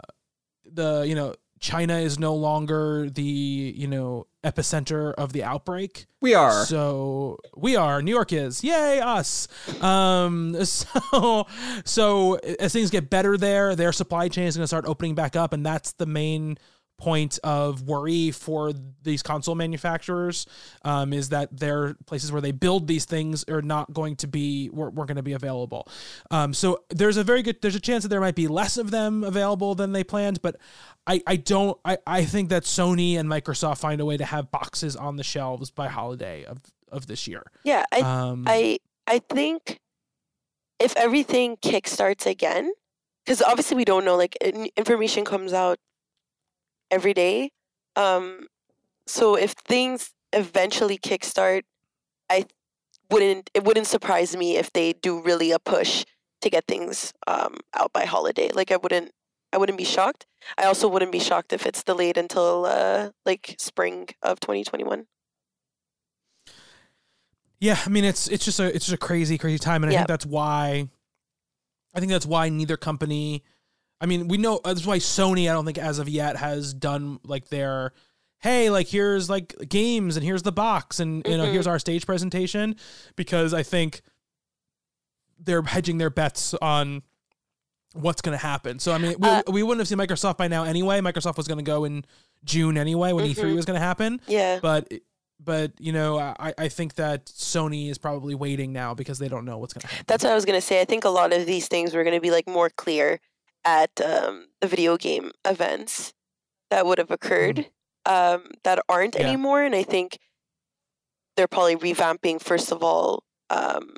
the you know China is no longer the you know epicenter of the outbreak. We are. So we are. New York is. Yay, us. Um. [laughs] So so as things get better there, their supply chain is going to start opening back up, and that's the main point of worry for these console manufacturers um, is that their places where they build these things are not going to be weren't, weren't going to be available. Um, so there's a very good there's a chance that there might be less of them available than they planned but i i don't i i think that sony and microsoft find a way to have boxes on the shelves by holiday of of this year. Yeah, I um I I think if everything kickstarts again, because obviously we don't know, like information comes out every day. Um, so if things eventually kickstart, I wouldn't it wouldn't surprise me if they do really a push to get things um out by holiday. Like I wouldn't I wouldn't be shocked. I also wouldn't be shocked if it's delayed until uh like spring of 2021. Yeah, I mean it's it's just a it's just a crazy crazy time, and I Yep. think that's why. I think that's why neither company. I mean, we know that's why Sony. I don't think as of yet has done like their, hey, like here's like games and here's the box and you know here's our stage presentation, because I think they're hedging their bets on what's going to happen. So I mean, we, Uh, we wouldn't have seen Microsoft by now anyway. Microsoft was going to go in June anyway when E3 Mhm. was going to happen Yeah. but but you know I, I think that sony is probably waiting now because they don't know what's going to happen That's what I was gonna say. I think a lot of these things were gonna be like more clear at um, the video game events that would have occurred um, that aren't Yeah. anymore, and I think they're probably revamping first of all um,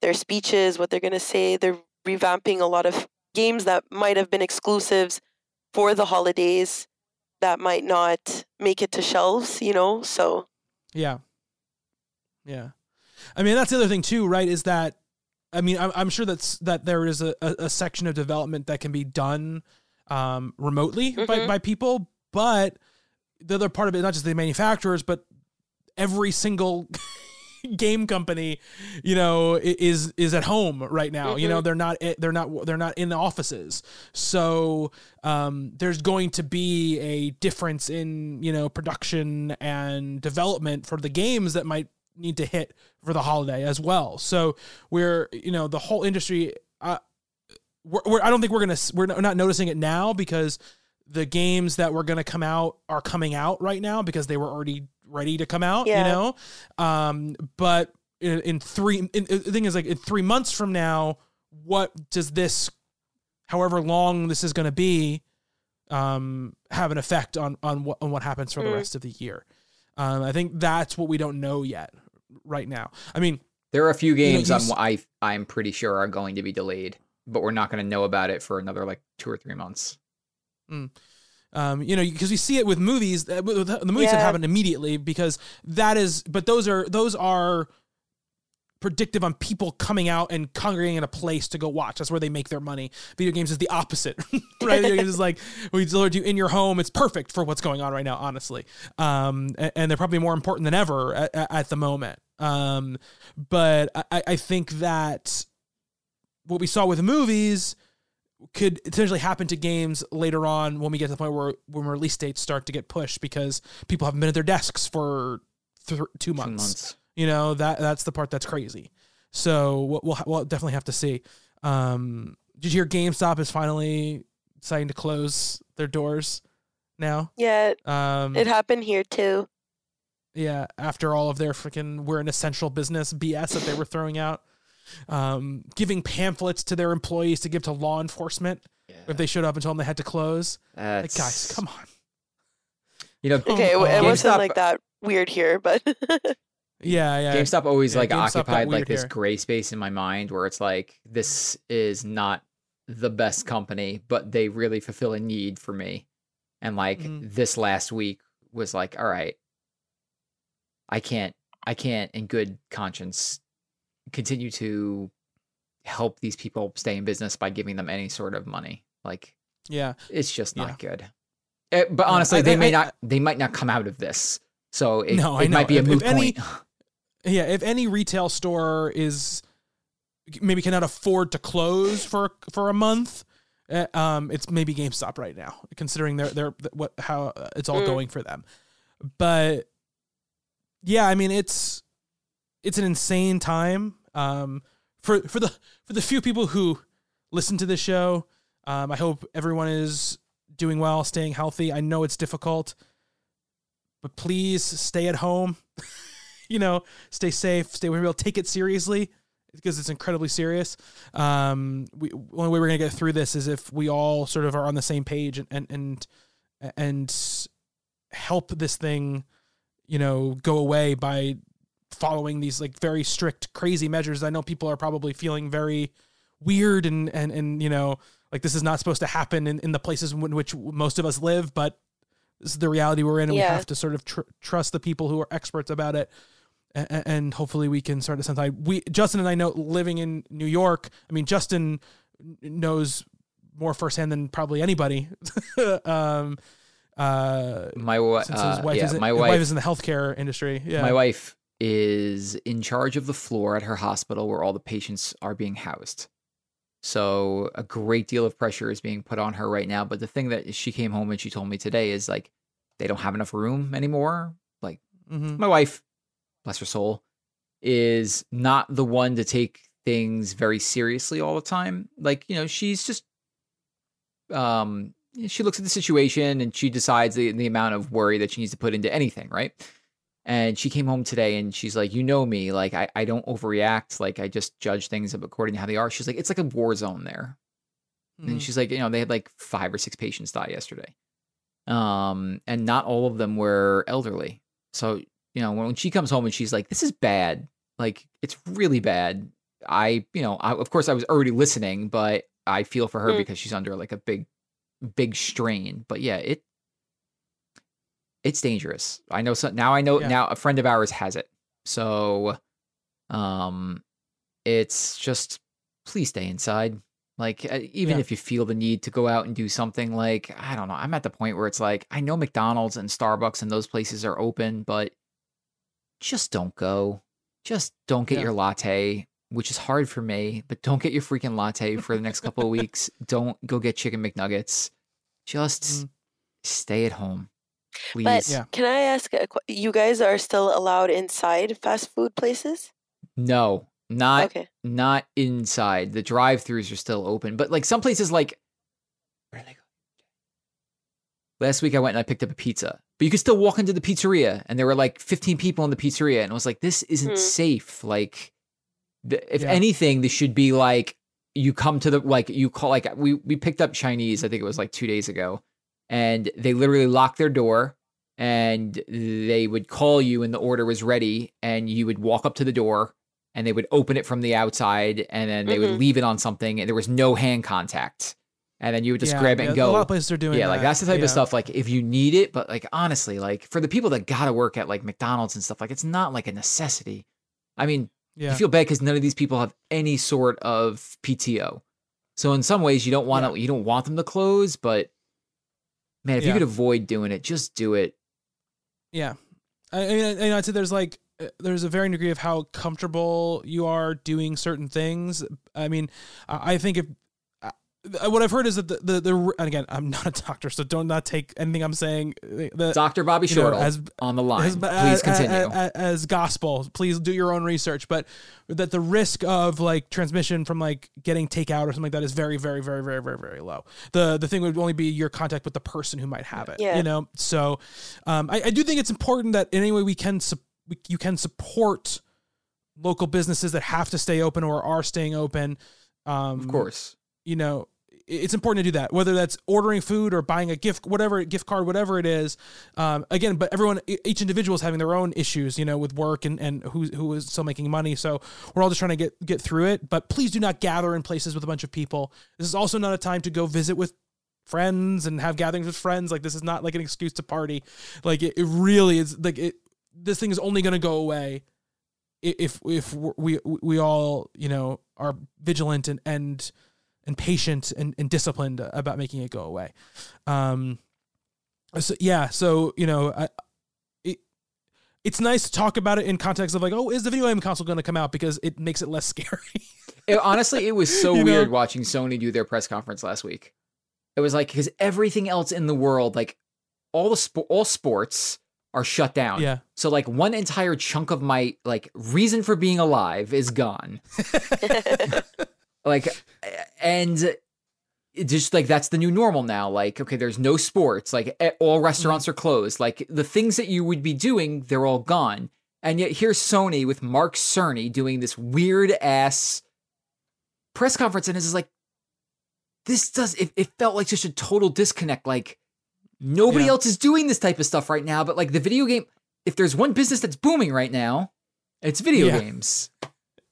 their speeches, what they're gonna say. They're revamping a lot of games that might have been exclusives for the holidays that might not make it to shelves. You know, so yeah yeah i mean that's the other thing too right is that i mean i'm, I'm sure that's that there is a, a, a section of development that can be done um, remotely by, Mhm. by people but the other part of it not just the manufacturers but every single [laughs] game company you know, is is at home right now you know Mhm. they're not eh, they're not they're not in the offices so um there's going to be a difference in you know production and development for the games that might need to hit for the holiday as well so we're you know the whole industry uh, we're, we're, I don't think we're gonna we're not noticing it now because the games that were gonna come out are coming out right now because they were already ready to come out. Yeah. You know, um, but in, in three, in, the thing is like in three months from now, what does this, however long this is gonna be, um, have an effect on on what on what happens for the Mm. rest of the year? Um, I think that's what we don't know yet right now. I mean, There are a few games you I'm, s- I I'm pretty sure are going to be delayed, but we're not going to know about it for another like two or three months. um, you know, because we see it with movies. uh, with- with The movies that Yeah. happen immediately because that is, but those are those are predictive on people coming out and congregating in a place to go watch. That's where they make their money. Video games is the opposite, [laughs] right? Video games is like we delivered you in your home. It's perfect for what's going on right now, honestly. Um, and, they're probably more important than ever at, at the moment. Um, but I, I think that what we saw with movies could potentially happen to games later on when we get to the point where when release dates start to get pushed because people haven't been at their desks for th- two Two months. Months. You know that that's the part that's crazy. So we'll we'll, we'll definitely have to see. Um, did you hear GameStop is finally deciding to close their doors now? Yeah, Um, it happened here too. yeah, after all of their freaking we're an essential business BS that they were throwing out, um, giving pamphlets to their employees to give to law enforcement if they showed up and told them they had to close. Like, guys, come on. You know, Okay, Oh, it, it um, wasn't like that weird here, but [laughs] Yeah, yeah. GameStop always Yeah, like GameStop occupied like this gray space in my mind where it's like this is not the best company, but they really fulfill a need for me. And like Mhm. this last week was like, all right, I can't, I can't in good conscience continue to help these people stay in business by giving them any sort of money. Like yeah. it's just not Yeah. good. Eh, but honestly, I- they I- may I- not, they might not come out of this. So it, No, it might be a If- if moot any- point. [laughs] Yeah, if any retail store is maybe cannot afford to close for for a month, uh, um, it's maybe GameStop right now, considering their their what how uh, it's all Mm. going for them. But yeah, I mean it's it's an insane time. Um, for for the for the few people who listen to this show, um, I hope everyone is doing well, staying healthy. I know it's difficult, but please stay at home. [laughs] [laughs] you know, stay safe, stay people, take it seriously because it's incredibly serious. Um, we only way we're gonna get through this is if we all sort of are on the same page and and and, and help this thing, you know, go away by following these like very strict, crazy measures. I know people are probably feeling very weird and and and you know like this is not supposed to happen in, in the places in which most of us live, but this is the reality we're in, and we have to sort of tr- trust the people who are experts about it, and, hopefully we can sort of sometimes we Justin and I know living in New York. I mean, Justin knows more firsthand than probably anybody. [laughs] um, uh, My wa- since uh, his wife yeah, is in, my wife, is in the healthcare industry. Yeah, my wife is in charge of the floor at her hospital where all the patients are being housed. So a great deal of pressure is being put on her right now. But the thing that she came home and she told me today is like they don't have enough room anymore. Like hmm my wife, bless her soul, is not the one to take things very seriously all the time. Like, you know, she's just um she looks at the situation and she decides the, the amount of worry that she needs to put into anything, right? And she came home today and she's like, you know me, like I, I don't overreact, like I just judge things according to how they are. She's like, it's like a war zone there. Mm-hmm. And she's like, you know, they had like five or six patients die yesterday. Um, and not all of them were elderly. So, you know, when she comes home and she's like, this is bad, like it's really bad. I, you know, I, of course I was already listening, but I feel for her Mm. because she's under like a big, big strain. But yeah, it, it's dangerous. I know some, now I know Yeah. now a friend of ours has it. So, um, it's just please stay inside. Like uh, even Yeah. if you feel the need to go out and do something, like I don't know, I'm at the point where it's like I know McDonald's and Starbucks and those places are open, but just don't go. Just don't get Yeah. your latte, which is hard for me. But don't get your freaking latte for the next couple of [laughs] weeks. Don't go get chicken McNuggets. Just Mm. stay at home, please. But Yeah. can I ask, a, que- you guys are still allowed inside fast food places? No, Not Okay. not inside. The drive-throughs are still open, but like some places like where did I go? Last week I went and I picked up a pizza, but you could still walk into the pizzeria, and there were like 15 people in the pizzeria, and I was like, this isn't Hmm. safe. Like, th- if Yeah. anything, this should be like you come to the like you call like we we picked up Chinese. I think it was like two days ago, and they literally locked their door. And they would call you, and the order was ready, and you would walk up to the door, and they would open it from the outside and then they would Mhm. leave it on something and there was no hand contact and then you would just Yeah, grab it yeah, and A lot go. of places are doing yeah that. like that's the type yeah. of stuff like if you need it but like honestly like for the people that gotta work at like mcdonald's and stuff like it's not like a necessity. I mean i feel bad because none of these people have any sort of pto so in some ways you don't want to you don't want them to close but man if you could avoid doing it just do it. Yeah, I, I mean, and I'd say there's like uh, there's a varying degree of how comfortable you are doing certain things. I mean, I I think if what I've heard is that the the, the and again, I'm not a doctor, so don't not take anything I'm saying. uh, The, dr bobby you know, shortle as on the line as, please as- continue as, as gospel. Please do your own research, but that the risk of like transmission from like getting takeout or something like that is very, very, very, very, very, very low. The the thing would only be your contact with the person who might have it. Yeah. You know, so um, I, I do think it's important that in any way we can sup- we, you can support local businesses that have to stay open or are staying open. Um, of course you know i- it's important to do that whether that's ordering food or buying a gift whatever gift card whatever it is. Um, again but everyone each individual is having their own issues you know with work and, and who, who is still making money. So we're all just trying to get get through it. But please do not gather in places with a bunch of people. This is also not a time to go visit with friends and have gatherings with friends. Like this is not like an excuse to party. Like it, it really is like it this thing is only going to go away if if we we all you know are vigilant and and and patient and, and disciplined about making it go away. Um, so yeah, so you know, I, it, it's nice to talk about it in context of like, oh, is the video game console going to come out because it makes it less [laughs] scary. It, honestly, it was so [laughs] You know? weird watching Sony do their press conference last week. It was like because everything else in the world, like all the spo- all sports, are shut down. yeah, So like one entire chunk of my like reason for being alive is gone. [laughs] like, and it just like that's the new normal now. Like, okay, there's no sports. Like all mm-hmm. restaurants are closed. Like the things that you would be doing, they're all gone. And yet here's Sony with Mark Cerny doing this weird ass press conference, and it's like this does. It, it felt like just a total disconnect. Like nobody Yeah. else is doing this type of stuff right now. But like the video game, if there's one business that's booming right now, it's video Yeah. games.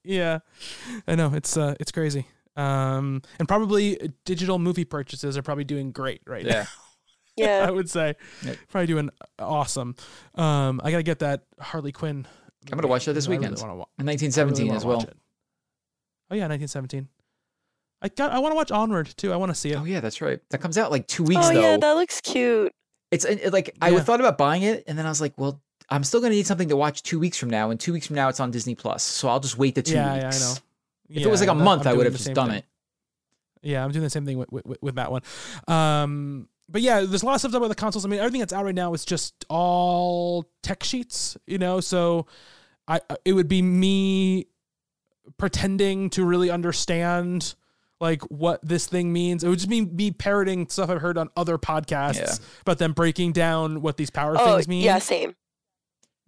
Yeah, I know it's uh it's crazy. Um, and probably digital movie purchases are probably doing great right now. Yeah, [laughs] Yeah. I would say Yeah. probably doing awesome. Um, I gotta get that Harley Quinn. I'm gonna watch that this I really weekend. wa- In really 1917 as well. it. Oh yeah, 1917. I got. I want to watch Onward too. I want to see it. Oh yeah, that's right. That comes out like two weeks Oh though. yeah, that looks cute. it's it, like I Yeah. thought about buying it, and then I was like, well, I'm still gonna need something to watch two weeks from now, and two weeks from now it's on Disney Plus, so I'll just wait the two yeah, yeah, I know. If it was like a that- month, I'm I would have just done thing. it. Yeah, I'm doing the same thing with, with, with that one. Um, but yeah, there's a lot of stuff about the consoles. I mean, everything that's out right now is just all tech sheets, you know. So, I it would be me pretending to really understand like what this thing means. It would just be me parroting stuff I've heard on other podcasts Yeah. about them breaking down what these power Oh things mean. yeah, same.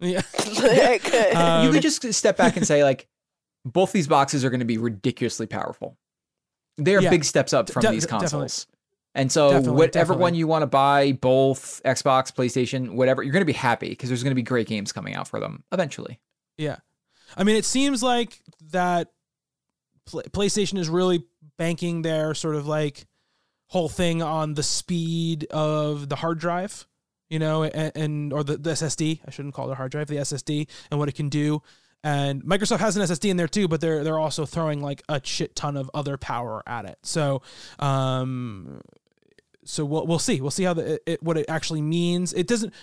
Yeah. [laughs] [laughs] I. Um, you could just step back and say like, both these boxes are going to be ridiculously powerful. They are Yeah. big steps up from De- these definitely. consoles. And so, Definitely, whatever one you want to buy, both Xbox, PlayStation, whatever, you're going to be happy because there's going to be great games coming out for them eventually. Yeah. I mean, it seems like that Pl- PlayStation is really banking their sort of like whole thing on the speed of the hard drive, you know, and, and or the, the SSD. I shouldn't call it a hard drive, the SSD, and what it can do. And Microsoft has an SSD in there too, but they're they're also throwing like a shit ton of other power at it. So, um, so we'll we'll see. We'll see how the it, what it actually means. It doesn't.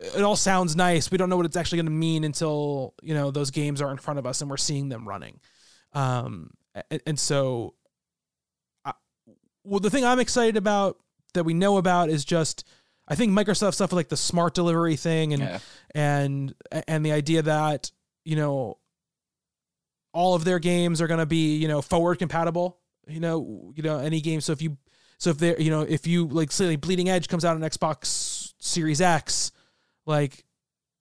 It all sounds nice. We don't know what it's actually going to mean until you know those games are in front of us and we're seeing them running. Um, and, and so, I, well, the thing I'm excited about that we know about is just I think Microsoft stuff like the smart delivery thing and Yeah. and and the idea that you know all of their games are going to be you know forward compatible. You know, you know any game. So if you so if they you know if you like say like Bleeding Edge comes out on Xbox Series X, like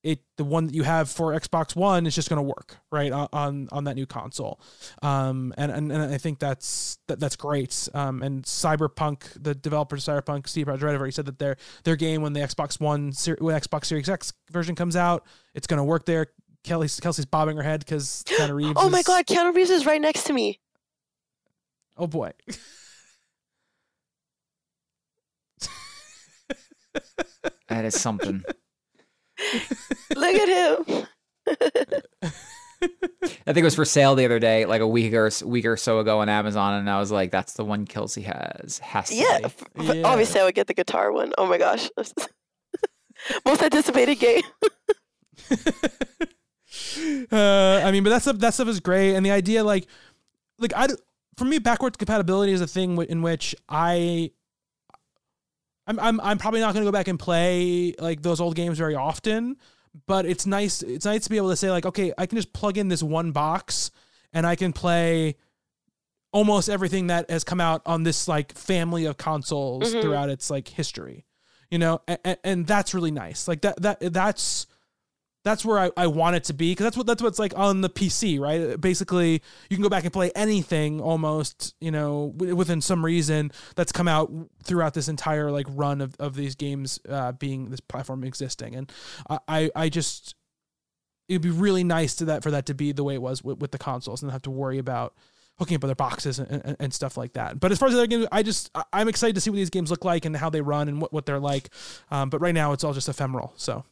it the one that you have for Xbox One is just going to work right on, on on that new console, um, and, and and I think that's that, that's great. Um, and Cyberpunk, the developers of Cyberpunk, CD Projekt Red have already said that their their game when the Xbox One when Xbox Series X version comes out, it's going to work there. Kelly's Kelsey's bobbing her head because Keanu Reeves. Oh my is- god, Keanu Reeves is right next to me. Oh boy. [laughs] That is something. Look at him. [laughs] I think it was for sale the other day, like a week or week or so ago on Amazon, and I was like, "That's the one Kelsey has." Has to Yeah, be. f- Yeah. obviously I would get the guitar one. Oh my gosh. [laughs] Most anticipated game. [laughs] uh, I mean, but that stuff that stuff is great, and the idea, like, like I, for me, backwards compatibility is a thing wi- in which I, I'm, I'm, I'm probably not going to go back and play like those old games very often, but it's nice. It's nice to be able to say like, okay, I can just plug in this one box, and I can play almost everything that has come out on this like family of consoles Mhm. throughout its like history, you know, and, and that's really nice. Like that, that, that's that's where I, I want it to be because that's what that's what's like on the PC, right? Basically, you can go back and play anything almost, you know, w- within some reason that's come out throughout this entire like run of, of these games uh, being this platform existing, and I I, just it'd be really nice to that for that to be the way it was with, with the consoles and have to worry about hooking up other boxes and, and, and stuff like that. But as far as the other games, I just I'm excited to see what these games look like and how they run and what, what they're like. Um, but right now, it's all just ephemeral. So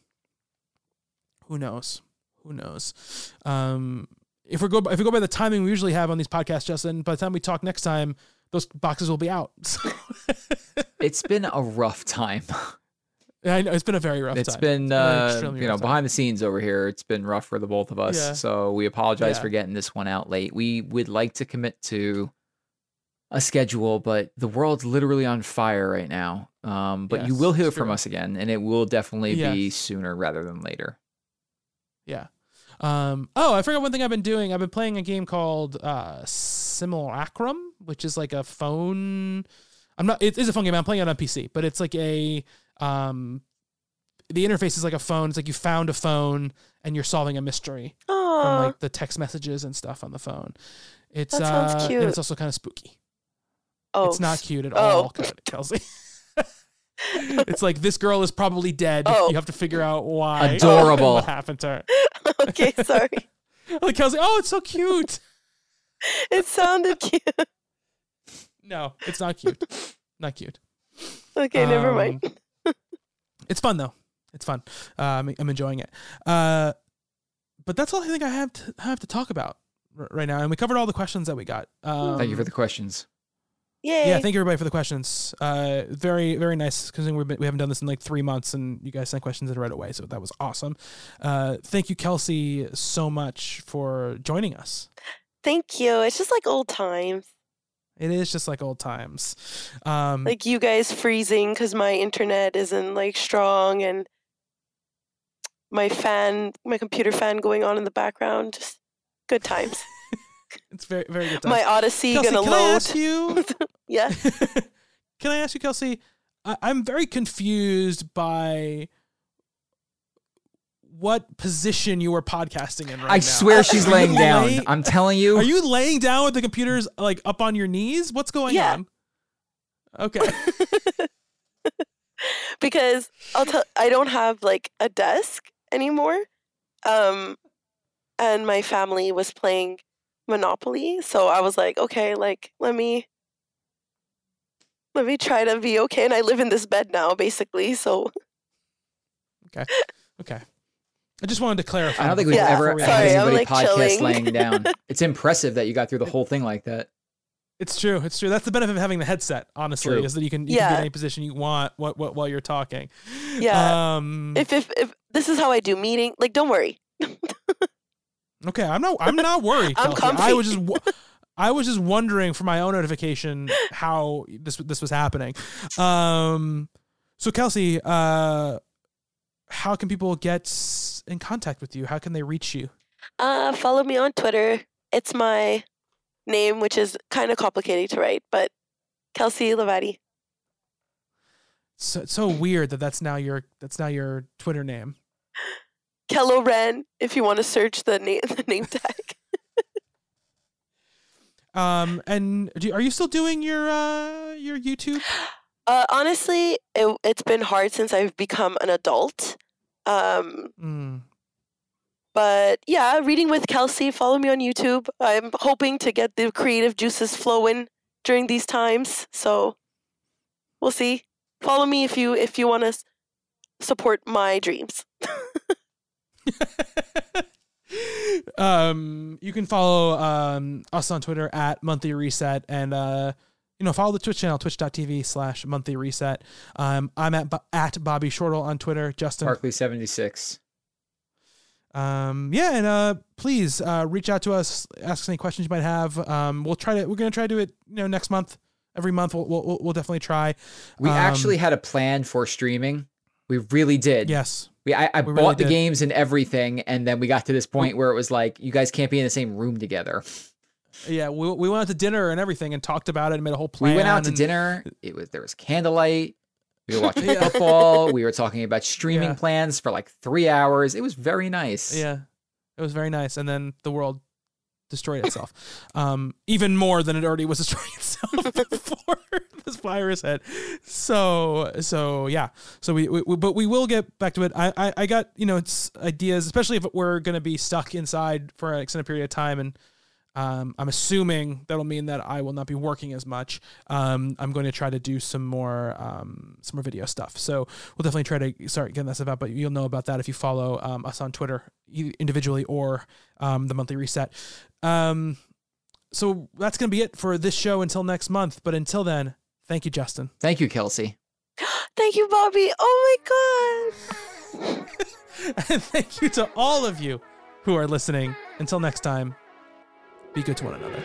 who knows? Who knows? Um, if we go if we go by the timing we usually have on these podcasts, Justin, by the time we talk next time, those boxes will be out. So, [laughs] It's been a rough time. I know it's been a very rough It's time. been, uh, you know, time. behind the scenes over here. It's been rough for the both of us. Yeah. So we apologize Yeah. for getting this one out late. We would like to commit to a schedule, but the world's literally on fire right now. Um, but you will hear from us again, and it will definitely be sooner rather than later. Yeah. Um, oh, I forgot one thing I've been doing. I've been playing a game called uh, Simulacrum, which is like a phone. I'm not. It is a phone game. I'm playing it on PC, but it's like a. Um, the interface is like a phone. It's like you found a phone and you're solving a mystery from like the text messages and stuff on the phone. It's That sounds uh, and it's also kind of spooky. oh, It's not cute at oh. all, Kelsey. [laughs] it's like this girl is probably dead. Oh. You have to figure out why. Adorable. [laughs] what happened to her? [laughs] okay, sorry. [laughs] Like Kelsey, oh, it's so cute. It sounded cute. No, it's not cute. not cute. Okay, never Um, mind. It's fun though. It's fun. Uh, I'm, I'm enjoying it. Uh, but that's all I think I have to have to talk about r- right now. And we covered all the questions that we got. Um, Thank you for the questions. Yay. Yeah, thank you everybody for the questions. Uh, very very nice because we haven't done this in like three months, and you guys sent questions in right away, so that was awesome. Uh, thank you, Kelsey, so much for joining us. Thank you. It's just like old times. It is just like old times. Um, Like you guys freezing because my internet isn't like strong and my fan, my computer fan going on in the background. Just good times. It's very very good. Times. my Odyssey Kelsey, gonna can I ask you? [laughs] yeah. [laughs] Can I ask you, Kelsey? I- I'm very confused by what position you were podcasting in right I now. swear she's laying down. lay- I'm telling you. Are you laying down with the computers like up on your knees? What's going Yeah. on? Okay. [laughs] because I'll tell I don't have like a desk anymore. Um and my family was playing Monopoly, so I was like, okay, like let me let me try to be okay and I live in this bed now basically, so Okay. Okay. I just wanted to clarify. I don't think we've Yeah, ever before we- had anybody like, podcast chilling. laying down. [laughs] It's impressive that you got through the whole thing like that. It's true. It's true. That's the benefit of having the headset. Honestly, True. is that you can you can get any position you want what, what, while you're talking. Yeah. Um, if if if this is how I do meeting, like don't worry. [laughs] okay. I'm not. I'm not worried. [laughs] I'm Kelsey. I was just. wo- I was just wondering for my own notification how this this was happening. Um, so Kelsey, uh, how can people get in contact with you? How can they reach you? Uh follow me on Twitter it's my name, which is kind of complicated to write, but Kelsey Lavati. So, it's so weird that that's now your that's now your Twitter name. [laughs] Kello Ren, if you want to search the name [laughs] the name tag. Um, and do, are you still doing your uh your YouTube? Uh, honestly, it, it's been hard since I've become an adult. Um, Mm. but yeah, reading with Kelsey. Follow me on YouTube. I'm hoping to get the creative juices flowing during these times. So we'll see. Follow me if you if you want to support my dreams. [laughs] [laughs] um, you can follow um, us on Twitter at monthly reset and uh, you know follow the Twitch channel twitch.tv slash monthly reset. Um, I'm at at Bobby Shortle on Twitter. Justin, Barkley seventy six. um, yeah, and uh, please uh, reach out to us, ask us any questions you might have. Um, we'll try to we're gonna try to do it you know next month. Every month we'll we'll, we'll definitely try. We Um, actually had a plan for streaming. We really did. Yes. We I, I We bought really the did. games and everything, and then we got to this point where it was like, you guys can't be in the same room together. Yeah, we, we went out to dinner and everything and talked about it and made a whole plan. we went out to and- dinner. It was there was candlelight. We were watching [laughs] Yeah. football. We were talking about streaming Yeah. plans for like three hours. It was very nice. Yeah, it was very nice. And then the world destroyed itself, um, even more than it already was [laughs] destroying itself [laughs] before this virus hit. So, so yeah. So we, we, we- but we will get back to it. I, I, I got you know it's ideas, especially if we're to be stuck inside for an extended period of time and. Um, I'm assuming that'll mean that I will not be working as much. Um, I'm going to try to do some more um, some more video stuff. So we'll definitely try to start getting that stuff out. But you'll know about that if you follow um, us on Twitter individually or um, the monthly reset. Um, so that's going to be it for this show until next month. But until then, thank you, Justin. Thank you, Kelsey. [gasps] Thank you, Bobby. Oh my god. and [laughs] thank you to all of you who are listening. Until next time, be good to one another.